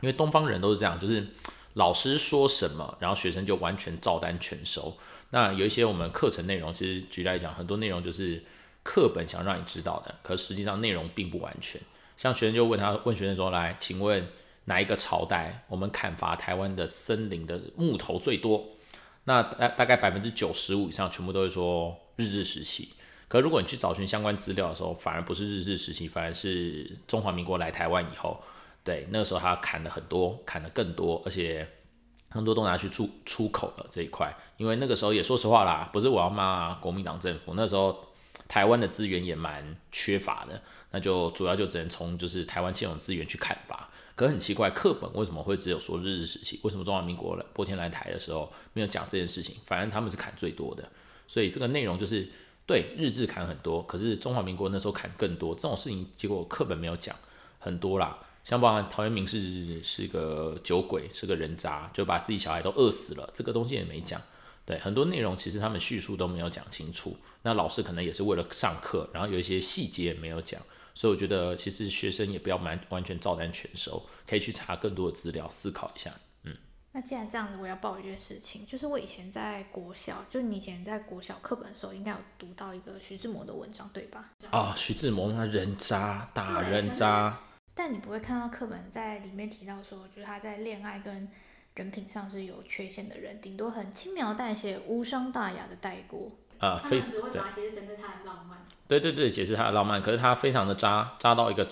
因为东方人都是这样，就是老师说什么，然后学生就完全照单全收。那有一些我们课程内容，其实举例来讲，很多内容就是课本想让你知道的，可实际上内容并不完全。像学生就问他，问学生说：“来，请问哪一个朝代我们砍伐台湾的森林的木头最多？”那大大概百分之九十五以上全部都会说日治时期。可如果你去找寻相关资料的时候，反而不是日治时期，反而是中华民国来台湾以后，对，那个时候他砍了很多，砍了更多，而且。很多都拿去出出口了这一块，因为那个时候也说实话啦，不是我要骂国民党政府，那时候台湾的资源也蛮缺乏的，那就主要就只能从就是台湾现有资源去砍伐。可很奇怪，课本为什么会只有说日治时期？为什么中华民国来播迁来台的时候没有讲这件事情？反正他们是砍最多的，所以这个内容就是对日志砍很多，可是中华民国那时候砍更多，这种事情结果课本没有讲很多啦。像包含陶渊明是是个酒鬼，是个人渣，就把自己小孩都饿死了，这个东西也没讲。对，很多内容其实他们叙述都没有讲清楚。那老师可能也是为了上课，然后有一些细节也没有讲。所以我觉得其实学生也不要蛮完全照单全收，可以去查更多的资料，思考一下。嗯。那既然这样子，我要报一件事情，就是我以前在国小，就你以前在国小课本的时候，应该有读到一个徐志摩的文章，对吧？啊、哦，徐志摩他人渣，大人渣。但你不会看到课本在里面提到说，就是他在恋爱跟人品上是有缺陷的人，顶多很轻描淡写、无伤大雅的带过。啊，非常只会把其实真的他的浪漫。对对对，解释他的浪漫，可是他非常的渣，渣到一个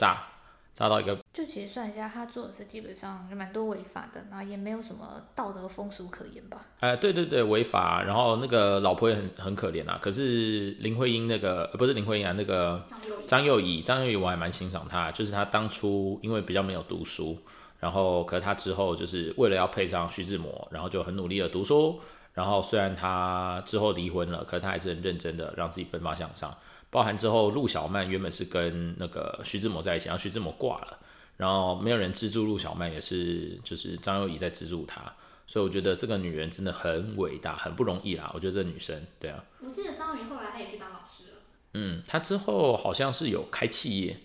炸。达到一个，就其实算一下，他做的是基本上就蛮多违法的，然后也没有什么道德风俗可言吧？哎，对对对，违法，然后那个老婆也很很可怜啊。可是林徽因那个不是林徽因啊，那个张幼仪，张幼仪我还蛮欣赏她，就是她当初因为比较没有读书，然后可是她之后就是为了要配上徐志摩，然后就很努力的读书，然后虽然她之后离婚了，可是她还是很认真的让自己奋发向上。包含之后，陆小曼原本是跟那个徐志摩在一起，然后徐志摩挂了，然后没有人资助陆小曼，也是就是张幼仪在资助她，所以我觉得这个女人真的很伟大，很不容易啦。我觉得这女生，对啊。我记得张幼仪后来她也去当老师了。嗯，她之后好像是有开企业，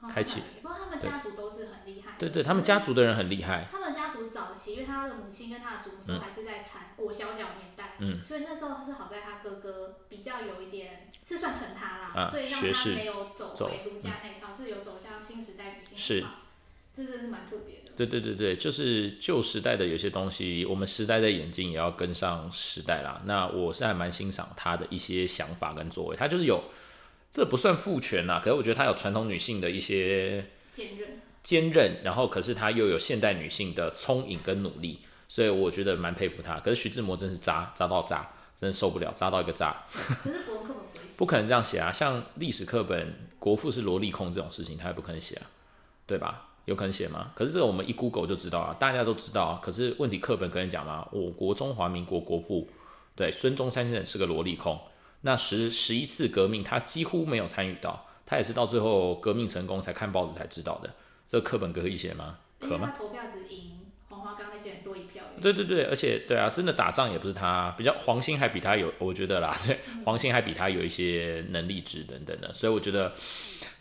哦、开企业。不过他们家族都是很厉害。对对，他们家族的人很厉害。因为他的母亲跟他的祖母都还是在产裹小脚年代，嗯，所以那时候是好在他哥哥比较有一点。是算疼他啦，啊、所以让他没有走回儒家那一套，是有走向新时代女性。是，这真是蛮特别的。对对对对，就是旧时代的有些东西，我们时代的眼镜也要跟上时代啦。那我是还蛮欣赏他的一些想法跟作为，他就是有，这不算父权啦，可是我觉得他有传统女性的一些坚韧，坚韧，然后可是她又有现代女性的聪颖跟努力，所以我觉得蛮佩服她。可是徐志摩真是渣，渣到渣，真的受不了，渣到一个渣。可是国课。不可能这样写啊！像历史课本，国父是萝莉控这种事情，他也不可能写啊，对吧？有可能写吗？可是这个我们一 Google 就知道了，大家都知道啊。可是问题课本可能讲吗？我国中华民国国父，对，孙中山先生是个萝莉控。那十十一次革命，他几乎没有参与到，他也是到最后革命成功才看报纸才知道的。这个课本可以写吗？可吗？投票只赢黄花岗那些人多一票。对对对，而且对啊，真的打仗也不是他，比较黄兴还比他有，我觉得啦，对，黄兴还比他有一些能力值等等的，所以我觉得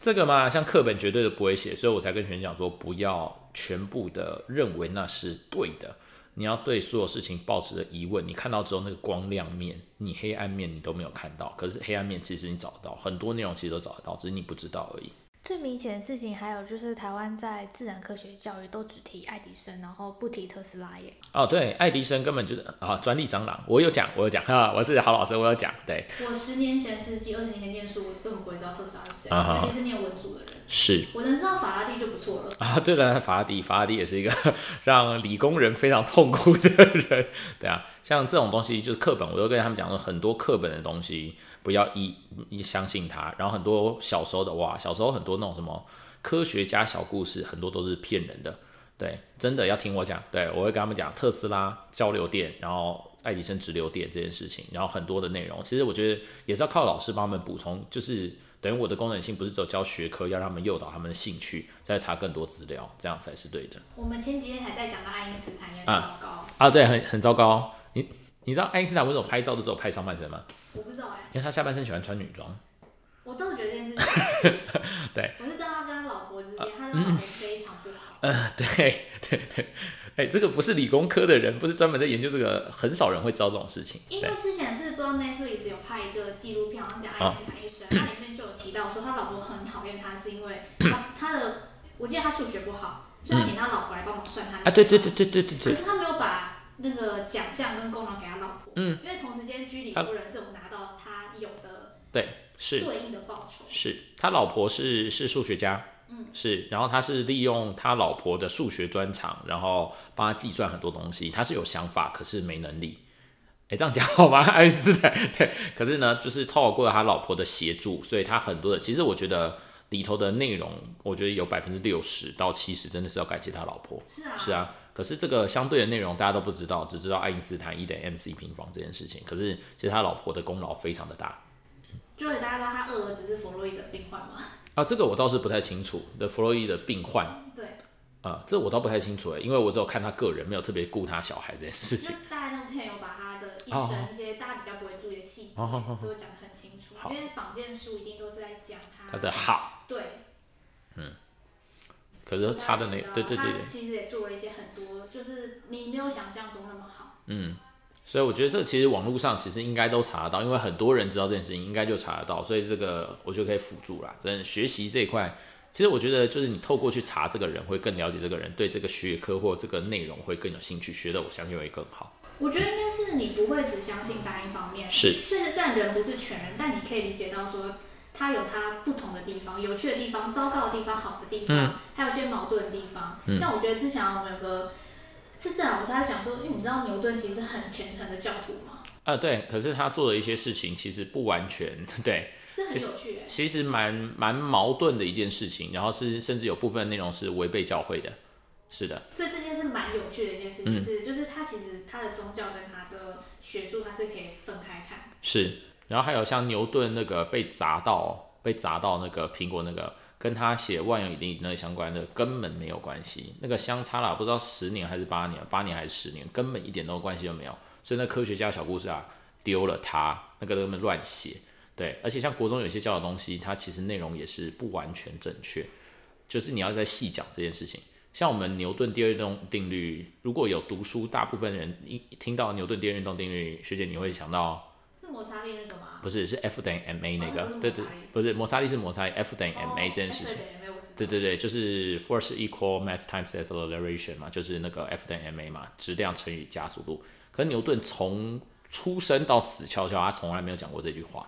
这个嘛，像课本绝对的不会写，所以我才跟学生讲说，不要全部的认为那是对的，你要对所有事情抱持着疑问，你看到之后那个光亮面，你黑暗面你都没有看到，可是黑暗面其实你找得到，很多内容其实都找得到，只是你不知道而已。最明显的事情还有就是，台湾在自然科学教育都只提爱迪生，然后不提特斯拉耶。哦，对，爱迪生根本就是啊，专利蟑螂。我有讲，我有讲哈，我是好老师，我有讲。对，我十年前、十几、二十年前念书，我根本不会知道特斯拉是谁，尤、uh、其是念文组的人。是，我能知道法拉第就不错了。啊，对了，法拉第，法拉第也是一个 让理工人非常痛苦的人。对啊，像这种东西就是课本，我都跟他们讲说，很多课本的东西不要一一相信他。然后很多小时候的哇，小时候很多那种什么。科学家小故事很多都是骗人的，对，真的要听我讲，对，我会跟他们讲特斯拉交流电，然后爱迪生直流电这件事情，然后很多的内容，其实我觉得也是要靠老师帮他们补充，就是等于我的功能性不是只有教学科，要让他们诱导他们的兴趣，再查更多资料，这样才是对的。我们前几天还在讲到爱因斯坦也很糟糕啊，啊，对，很很糟糕。你你知道爱因斯坦为什么拍照的时候拍上半身吗？我不知道哎、欸，因为他下半身喜欢穿女装。我倒觉得这件事情，对，我是知道他跟他老婆之间，他的老婆非常不好。呃，对 对对哎、欸，这个不是理工科的人，不是专门在研究这个，很少人会知道这种事情。因为之前是不知道 Netflix 有拍一个纪录片，好像讲爱因斯坦医生，他、哦、里面就有提到说，他老婆很讨厌他，是因为他他的，我记得他数学不好，所以他请他老婆来帮忙算他的。啊，对对对对对对对。可是他没有把那个奖项跟功劳给他老婆，嗯，因为同时间居里夫人是有拿到他有的，对，是对应的报酬，是他老婆是是数学家。嗯，是，然后他是利用他老婆的数学专长，然后帮他计算很多东西。他是有想法，可是没能力。哎，这样讲好吗？爱因斯坦对，可是呢，就是透过他老婆的协助，所以他很多的，其实我觉得里头的内容，我觉得有百分之六十到七十真的是要感谢他老婆。是啊，是啊。可是这个相对的内容大家都不知道，只知道爱因斯坦一等 MC 平方这件事情。可是其实他老婆的功劳非常的大。就是大家知道他二儿子是弗洛伊德病患吗？啊，这个我倒是不太清楚。的弗洛伊德病患，对，啊，这我倒不太清楚哎，因为我只有看他个人，没有特别顾他小孩这件事情。大概那部片有把他的一生一些大家比较不会注意的细节都讲得很清楚，因为坊间书一定都是在讲他他的好，对，嗯，可是差的那，对对对对，其实也做了一些很多，就是你没有想象中那么好，嗯。所以我觉得这其实网络上其实应该都查得到，因为很多人知道这件事情，应该就查得到。所以这个我就可以辅助啦。真的学习这一块，其实我觉得就是你透过去查这个人，会更了解这个人，对这个学科或这个内容会更有兴趣，学的我相信会更好。我觉得应该是你不会只相信单一方面。是。虽然虽然人不是全人，但你可以理解到说他有它不同的地方，有趣的地方，糟糕的地方，好的地方，嗯、还有一些矛盾的地方。嗯、像我觉得之前我们有个。是这样，我是在讲说，因为你知道牛顿其实是很虔诚的教徒嘛。啊，对，可是他做的一些事情其实不完全对，这很有趣。其实蛮蛮矛盾的一件事情，然后是甚至有部分内容是违背教会的，是的。所以这件事蛮有趣的一件事情，是、嗯、就是他其实他的宗教跟他的学术，他是可以分开看。是，然后还有像牛顿那个被砸到，被砸到那个苹果那个。跟他写万有引力那个相关的根本没有关系，那个相差了不知道十年还是八年，八年还是十年，根本一点都关系都没有。所以那科学家小故事啊，丢了他那个根本乱写。对，而且像国中有些教的东西，它其实内容也是不完全正确，就是你要再细讲这件事情。像我们牛顿第二运动定律，如果有读书，大部分人一听到牛顿第二运动定律，学姐你会想到摩擦力那个吗？不是，是 F 等于 ma 那个，哦、对对，不是摩擦力是摩擦力，F 等于 ma 这件事情，哦、对对对，就是 force equal mass times acceleration 嘛，就是那个 F 等于 ma 嘛，质量乘以加速度。可是牛顿从出生到死翘翘，他从来没有讲过这句话，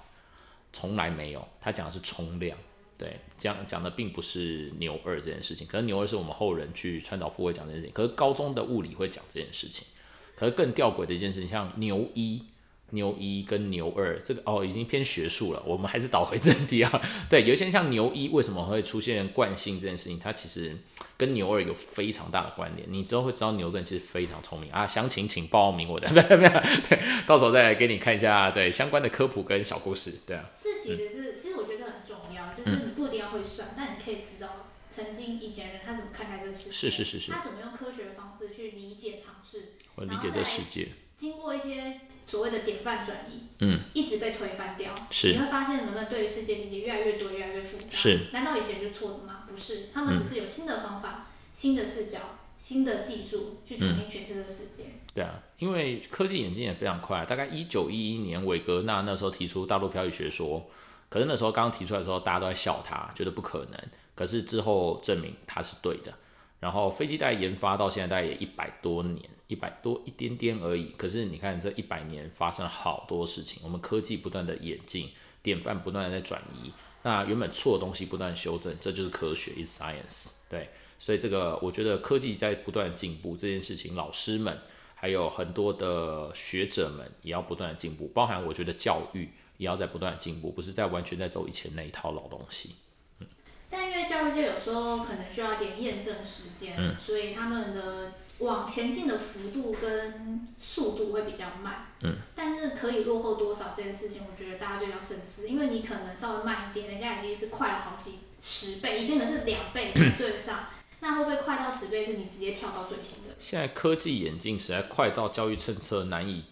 从来没有，他讲的是冲量，对，讲讲的并不是牛二这件事情。可是牛二是我们后人去川岛富会讲这件事情，可是高中的物理会讲这件事情。可是更吊诡的一件事情，像牛一。牛一跟牛二，这个哦已经偏学术了，我们还是倒回正题啊。对，有一些像牛一为什么会出现惯性这件事情，它其实跟牛二有非常大的关联。你之后会知道牛顿其实非常聪明啊。详情请报名我的，没有没有，对，到时候再来给你看一下对相关的科普跟小故事。对啊，这其实是、嗯、其实我觉得很重要，就是你不一定要会算，嗯、但你可以知道曾经以前人他怎么看待这个世界，是是是是，他怎么用科学的方式去理解尝试，或理解这个世界，经过一些。所谓的典范转移，嗯，一直被推翻掉。是，你会发现人们对于世界理解越来越多，越来越复杂。是，难道以前就错了吗？不是，他们只是有新的方法、嗯、新的视角、新的技术去重新诠释这个世界、嗯。对啊，因为科技演进也非常快。大概一九一一年，韦格纳那时候提出大陆漂移学说，可是那时候刚刚提出来的时候，大家都在笑他，觉得不可能。可是之后证明他是对的。然后飞机带研发到现在大概也一百多年。一百多一点点而已，可是你看这一百年发生了好多事情，我们科技不断的演进，典范不断的在转移，那原本错的东西不断修正，这就是科学，is science。对，所以这个我觉得科技在不断进步，这件事情老师们还有很多的学者们也要不断的进步，包含我觉得教育也要在不断的进步，不是在完全在走以前那一套老东西。嗯，但因为教育界有时候可能需要点验证时间，嗯，所以他们的。往前进的幅度跟速度会比较慢，嗯，但是可以落后多少这件事情，我觉得大家就要深思，因为你可能稍微慢一点，人家已经是快了好几十倍，以前可能是两倍才追得上，那会不会快到十倍是你直接跳到最新的？现在科技演进实在快到教育政策难以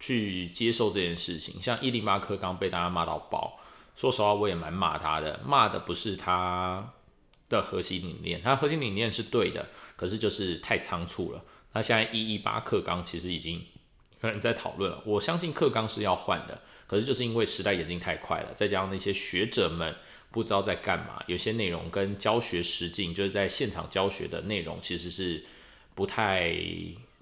去接受这件事情，像一零八课刚被大家骂到爆，说实话我也蛮骂他的，骂的不是他。的核心理念，它核心理念是对的，可是就是太仓促了。那现在一一八课纲其实已经有人在讨论了，我相信课纲是要换的，可是就是因为时代演进太快了，再加上那些学者们不知道在干嘛，有些内容跟教学实境就是在现场教学的内容其实是不太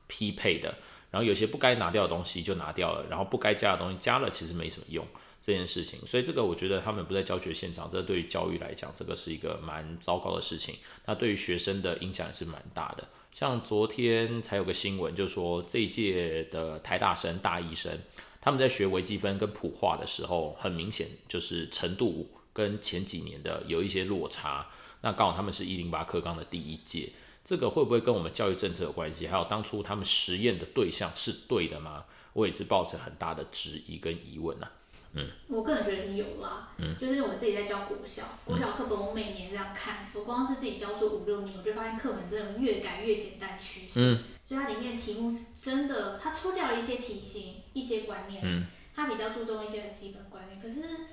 匹配的，然后有些不该拿掉的东西就拿掉了，然后不该加的东西加了，其实没什么用。这件事情，所以这个我觉得他们不在教学现场，这对于教育来讲，这个是一个蛮糟糕的事情。那对于学生的影响也是蛮大的。像昨天才有个新闻，就说这一届的台大生、大一生，他们在学微积分跟普化的时候，很明显就是程度跟前几年的有一些落差。那刚好他们是一零八课纲的第一届，这个会不会跟我们教育政策有关系？还有当初他们实验的对象是对的吗？我也是抱着很大的质疑跟疑问啊。嗯，我个人觉得是有啦，嗯，就是我自己在教国小，国小课本我每年这样看，我光是自己教书五六年，我就发现课本真的越改越简单趋势，嗯，所以它里面题目是真的，它抽掉了一些题型、一些观念，嗯，它比较注重一些很基本观念，可是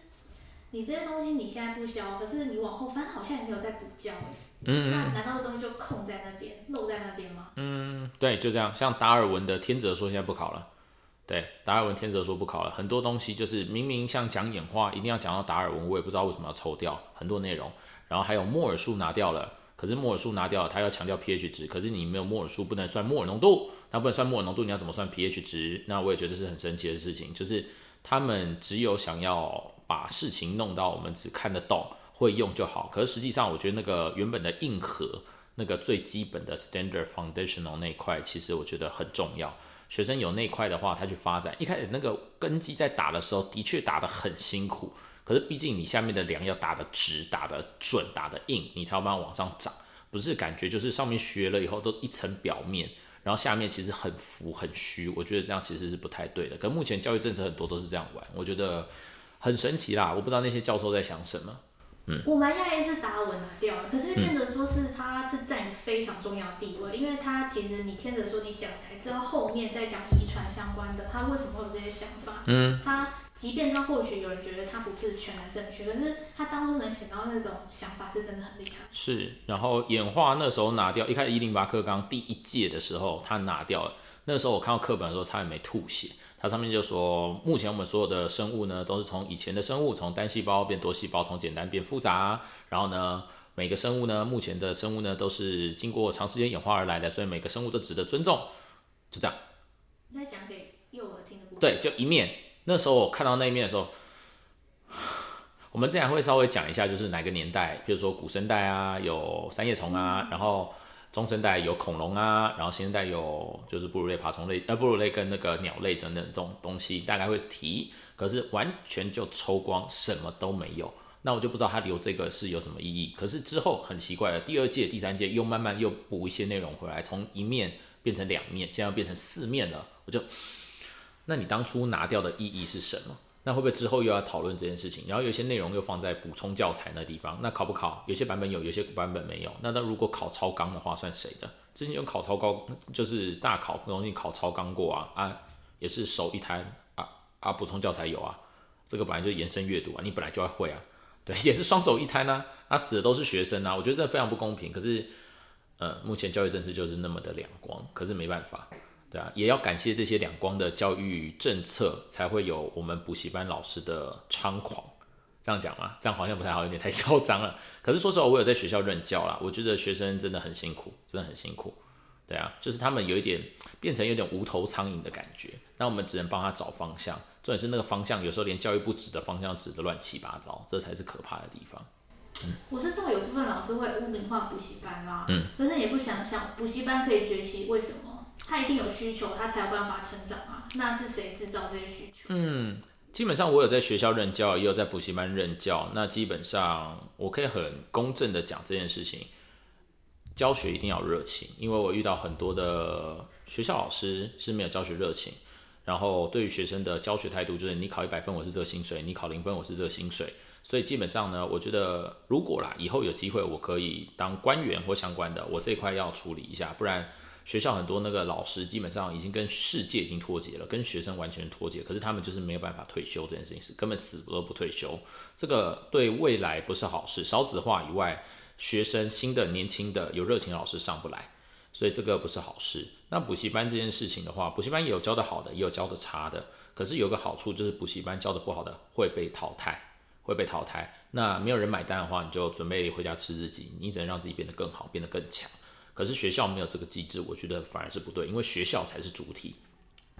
你这些东西你现在不教，可是你往后翻好像也没有在补教，嗯，那难道这东西就空在那边，漏在那边吗？嗯，对，就这样，像达尔文的天择说现在不考了。对，达尔文天择说不考了，很多东西就是明明像讲演化，一定要讲到达尔文，我也不知道为什么要抽掉很多内容。然后还有摩尔数拿掉了，可是摩尔数拿掉了，他要强调 pH 值，可是你没有摩尔数，不能算摩尔浓度，那不能算摩尔浓度，你要怎么算 pH 值？那我也觉得是很神奇的事情，就是他们只有想要把事情弄到我们只看得懂、会用就好，可是实际上我觉得那个原本的硬核，那个最基本的 standard foundational 那一块，其实我觉得很重要。学生有那块的话，他去发展，一开始那个根基在打的时候，的确打得很辛苦。可是毕竟你下面的梁要打得直、打得准、打得硬，你才慢慢往上涨。不是感觉就是上面学了以后都一层表面，然后下面其实很浮很虚。我觉得这样其实是不太对的。可目前教育政策很多都是这样玩，我觉得很神奇啦。我不知道那些教授在想什么。嗯，我蛮讶异是达尔文拿掉了，可是天择说是他是占非常重要的地位，嗯、因为他其实你天择说你讲才知道后面在讲遗传相关的，他为什么会有这些想法？嗯，他即便他或许有人觉得他不是全然正确，可是他当初能想到那种想法是真的很厉害。是，然后演化那时候拿掉，一开始一零八课纲第一届的时候他拿掉了，那时候我看到课本的时候差点没吐血。它上面就说，目前我们所有的生物呢，都是从以前的生物，从单细胞变多细胞，从简单变复杂。然后呢，每个生物呢，目前的生物呢，都是经过长时间演化而来的，所以每个生物都值得尊重。就这样。你在讲给幼儿听的故事。对，就一面。那时候我看到那一面的时候，我们这样会稍微讲一下，就是哪个年代，比如说古生代啊，有三叶虫啊，嗯、然后。中生代有恐龙啊，然后新生代有就是哺乳类、爬虫类，呃，哺乳类跟那个鸟类等等这种东西，大概会提，可是完全就抽光，什么都没有。那我就不知道他留这个是有什么意义。可是之后很奇怪了，第二届、第三届又慢慢又补一些内容回来，从一面变成两面，现在变成四面了。我就，那你当初拿掉的意义是什么？那会不会之后又要讨论这件事情？然后有些内容又放在补充教材那地方，那考不考？有些版本有，有些版本没有。那那如果考超纲的话，算谁的？之前有考超高，就是大考容易考超纲过啊啊，也是手一摊啊啊，补充教材有啊，这个本来就延伸阅读啊，你本来就要会啊，对，也是双手一摊啊，啊死的都是学生啊，我觉得这非常不公平。可是，呃，目前教育政策就是那么的两光，可是没办法。对啊，也要感谢这些两光的教育政策，才会有我们补习班老师的猖狂。这样讲吗？这样好像不太好，有点太嚣张了。可是说实话，我有在学校任教啦，我觉得学生真的很辛苦，真的很辛苦。对啊，就是他们有一点变成有点无头苍蝇的感觉，那我们只能帮他找方向。重点是那个方向，有时候连教育部指的方向指的乱七八糟，这才是可怕的地方。嗯，我是知道有部分老师会污名化补习班啦，嗯，可是也不想想补习班可以崛起，为什么？他一定有需求，他才有办法成长啊。那是谁制造这些需求？嗯，基本上我有在学校任教，也有在补习班任教。那基本上我可以很公正的讲这件事情，教学一定要热情，因为我遇到很多的学校老师是没有教学热情，然后对于学生的教学态度就是你考一百分我是这个薪水，你考零分我是这个薪水。所以基本上呢，我觉得如果啦以后有机会我可以当官员或相关的，我这块要处理一下，不然。学校很多那个老师基本上已经跟世界已经脱节了，跟学生完全脱节。可是他们就是没有办法退休这件事情，是根本死都不退休。这个对未来不是好事。少子化以外，学生新的年轻的有热情老师上不来，所以这个不是好事。那补习班这件事情的话，补习班也有教得好的，也有教得差的。可是有个好处就是补习班教得不好的会被淘汰，会被淘汰。那没有人买单的话，你就准备回家吃自己，你只能让自己变得更好，变得更强。可是学校没有这个机制，我觉得反而是不对，因为学校才是主体。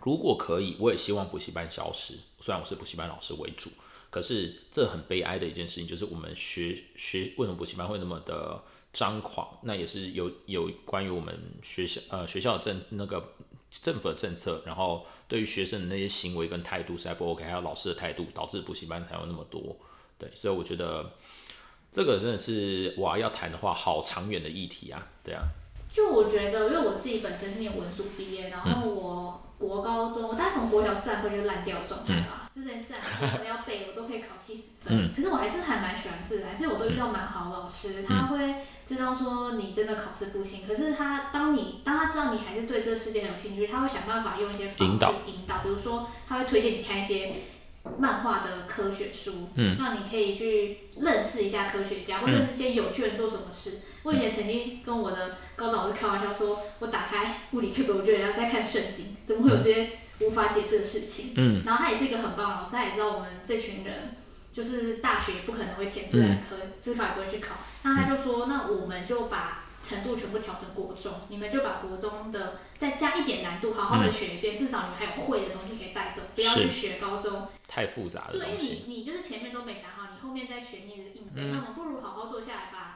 如果可以，我也希望补习班消失。虽然我是补习班老师为主，可是这很悲哀的一件事情，就是我们学学为什么补习班会那么的张狂？那也是有有关于我们学校呃学校的政那个政府的政策，然后对于学生的那些行为跟态度实在不 OK，还有老师的态度，导致补习班才有那么多。对，所以我觉得这个真的是我要谈的话，好长远的议题啊。对啊，就我觉得，因为我自己本身是念文组毕业，然后我。嗯国高中，我大概从国小自然科就烂掉的状态嘛，嗯、就是连自然科可能要背，我都可以考七十分。嗯、可是我还是还蛮喜欢自然，所以我都遇到蛮好的老师，嗯、他会知道说你真的考试不行，可是他当你当他知道你还是对这个世界很有兴趣，他会想办法用一些方式引导，引导比如说他会推荐你看一些漫画的科学书，嗯，让你可以去认识一下科学家，或者是一些有趣人做什么事。我以前曾经跟我的高中老师开玩笑说，我打开物理课本，我觉得人家在看圣经，怎么会有这些无法解释的事情？嗯，然后他也是一个很棒的老师，他也知道我们这群人就是大学也不可能会填自然科，自考也不会去考，那他就说，那我们就把程度全部调成国中，你们就把国中的再加一点难度，好好的学一遍，至少你们还有会的东西可以带走，不要去学高中太复杂的东西。对，因为你你就是前面都没打好，你后面再学你的应对，那我们不如好好坐下来吧。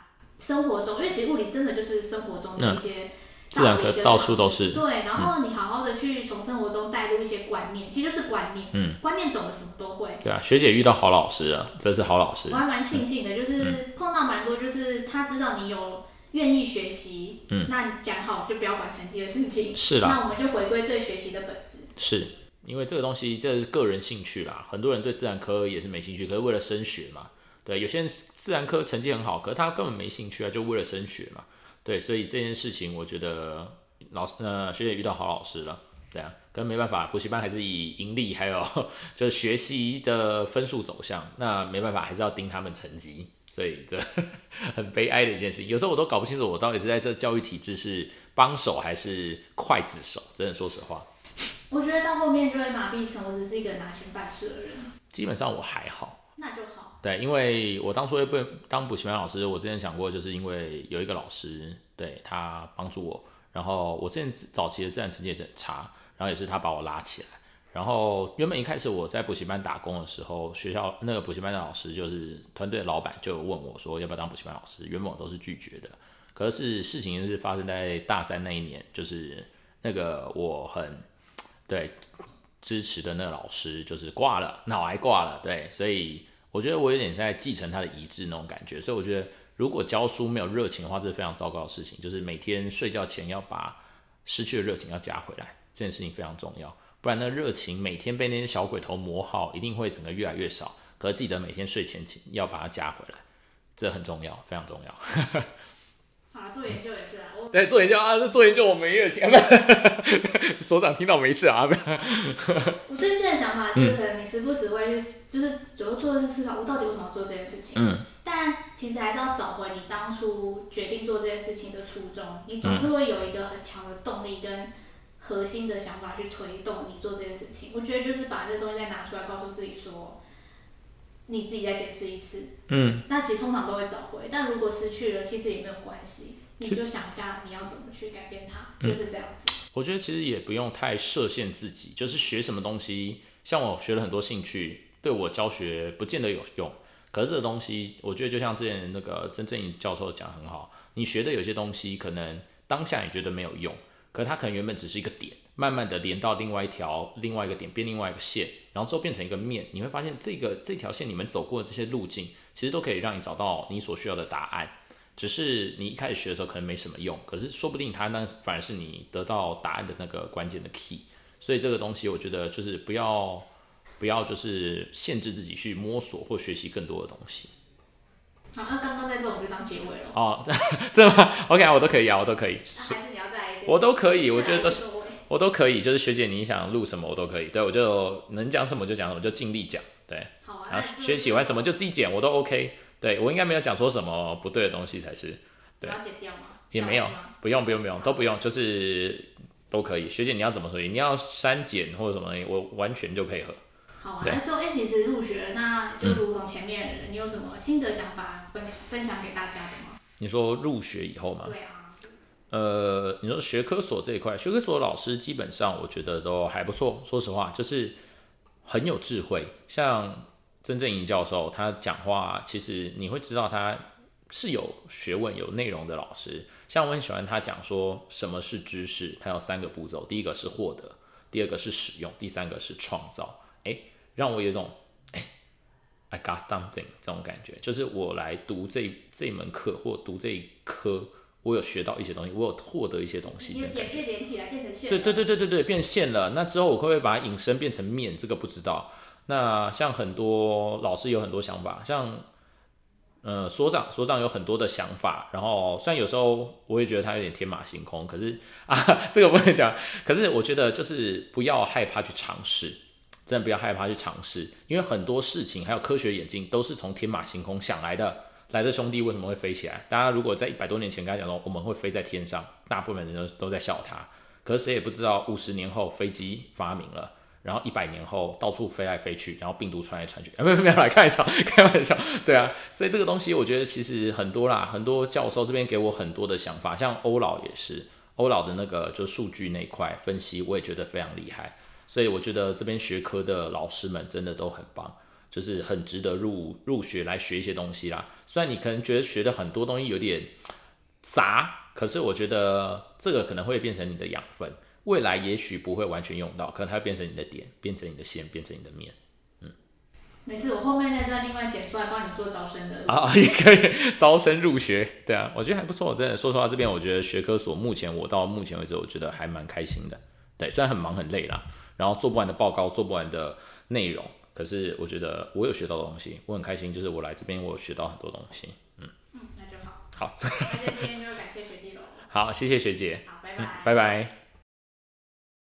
生活中，因为其实物理真的就是生活中的一些自然科到处都是。对，然后你好好的去从生活中带入一些观念，其实就是观念。嗯，观念懂得什么都会。对啊，学姐遇到好老师啊，真是好老师。我还蛮庆幸的，就是碰到蛮多，就是他知道你有愿意学习，嗯，那你讲好就不要管成绩的事情。是啦。那我们就回归最学习的本质。是因为这个东西这是个人兴趣啦，很多人对自然科也是没兴趣，可是为了升学嘛。对，有些人自然科成绩很好，可是他根本没兴趣啊，就为了升学嘛。对，所以这件事情，我觉得老师呃学姐遇到好老师了，对啊，可是没办法，补习班还是以盈利还有 就是学习的分数走向，那没办法，还是要盯他们成绩，所以这 很悲哀的一件事情。有时候我都搞不清楚，我到底是在这教育体制是帮手还是刽子手，真的说实话。我觉得到后面就会麻痹成我只是一个拿钱办事的人。基本上我还好。那就好。对，因为我当初会被当补习班老师，我之前想过，就是因为有一个老师，对他帮助我，然后我之前早期的自然成绩也是很差，然后也是他把我拉起来，然后原本一开始我在补习班打工的时候，学校那个补习班的老师就是团队老板就问我说要不要当补习班老师，原本我都是拒绝的，可是事情是发生在大三那一年，就是那个我很对支持的那个老师就是挂了，脑癌挂了，对，所以。我觉得我有点在继承他的遗志那种感觉，所以我觉得如果教书没有热情的话，这是非常糟糕的事情。就是每天睡觉前要把失去的热情要加回来，这件事情非常重要。不然那热情每天被那些小鬼头磨耗，一定会整个越来越少。可是记得每天睡前要把它加回来，这很重要，非常重要。啊，做研究也是啊。我对，做研究啊，这做研究我没热情。所长听到没事啊？我最近的想法是，可能你时不时会去，就是主要做的是思考，我到底为什么要做这件事情？嗯。但其实还是要找回你当初决定做这件事情的初衷。你总是会有一个很强的动力跟核心的想法去推动你做这件事情。我觉得就是把这个东西再拿出来，告诉自己说，你自己再检视一次。嗯。那其实通常都会找回，但如果失去了，其实也没有关系。你就想一下，你要怎么去改变它，嗯、就是这样子。我觉得其实也不用太设限自己，就是学什么东西，像我学了很多兴趣，对我教学不见得有用。可是这个东西，我觉得就像之前那个曾正颖教授讲得很好，你学的有些东西，可能当下你觉得没有用，可是它可能原本只是一个点，慢慢的连到另外一条另外一个点，变另外一个线，然后之后变成一个面，你会发现这个这条线你们走过的这些路径，其实都可以让你找到你所需要的答案。只是你一开始学的时候可能没什么用，可是说不定它那反而是你得到答案的那个关键的 key。所以这个东西我觉得就是不要不要就是限制自己去摸索或学习更多的东西。好，那刚刚在这我们就当结尾了。哦，这吗？OK 啊，我都可以啊，我都可以。那还是你要再一点。我都可以，我觉得都是我都可以。就是学姐你想录什么我都可以，对，我就能讲什么就讲什么，就尽力讲。对。好啊。然后学姐喜欢什么就自己剪，我都 OK。对，我应该没有讲错什么不对的东西才是。对，要剪掉吗？也没有，不用不用不用，都不用，就是都可以。学姐你要怎么说？你要删减或者什么我完全就配合。好啊，那就哎，其实入学，那就如同前面的人，嗯、你有什么新的想法分分享给大家的吗？你说入学以后吗？对啊。呃，你说学科所这一块，学科所的老师基本上我觉得都还不错。说实话，就是很有智慧。像曾正仪教授，他讲话其实你会知道他是有学问、有内容的老师。像我很喜欢他讲说什么是知识，他有三个步骤：第一个是获得，第二个是使用，第三个是创造。诶。让我有一种哎，I got something 这种感觉，就是我来读这这门课或读这一科，我有学到一些东西，我有获得一些东西。你的点变连起来变成线。对对对对对对，变现了。那之后我会不会把它引申变成面？这个不知道。那像很多老师有很多想法，像呃所长所长有很多的想法，然后虽然有时候我也觉得他有点天马行空，可是 啊这个不能讲。可是我觉得就是不要害怕去尝试。真的不要害怕去尝试，因为很多事情还有科学眼镜都是从天马行空想来的。来的兄弟为什么会飞起来？大家如果在一百多年前跟他讲说我们会飞在天上，大部分人都都在笑他。可是谁也不知道五十年后飞机发明了，然后一百年后到处飞来飞去，然后病毒传来传去。没有没有来 开玩笑，开玩笑。对啊，所以这个东西我觉得其实很多啦，很多教授这边给我很多的想法，像欧老也是，欧老的那个就数据那块分析，我也觉得非常厉害。所以我觉得这边学科的老师们真的都很棒，就是很值得入入学来学一些东西啦。虽然你可能觉得学的很多东西有点杂，可是我觉得这个可能会变成你的养分，未来也许不会完全用到，可能它会变成你的点，变成你的线，变成你的面。嗯，没事，我后面那段另外剪出来帮你做招生的啊，也可以招生入学。对啊，我觉得还不错，真的。说实话，这边我觉得学科所目前我到目前为止，我觉得还蛮开心的。对，虽然很忙很累啦。然后做不完的报告，做不完的内容，可是我觉得我有学到的东西，我很开心。就是我来这边，我有学到很多东西。嗯嗯，那就好。好，那今天就感谢学弟喽。好，谢谢学姐。好，拜拜。拜拜。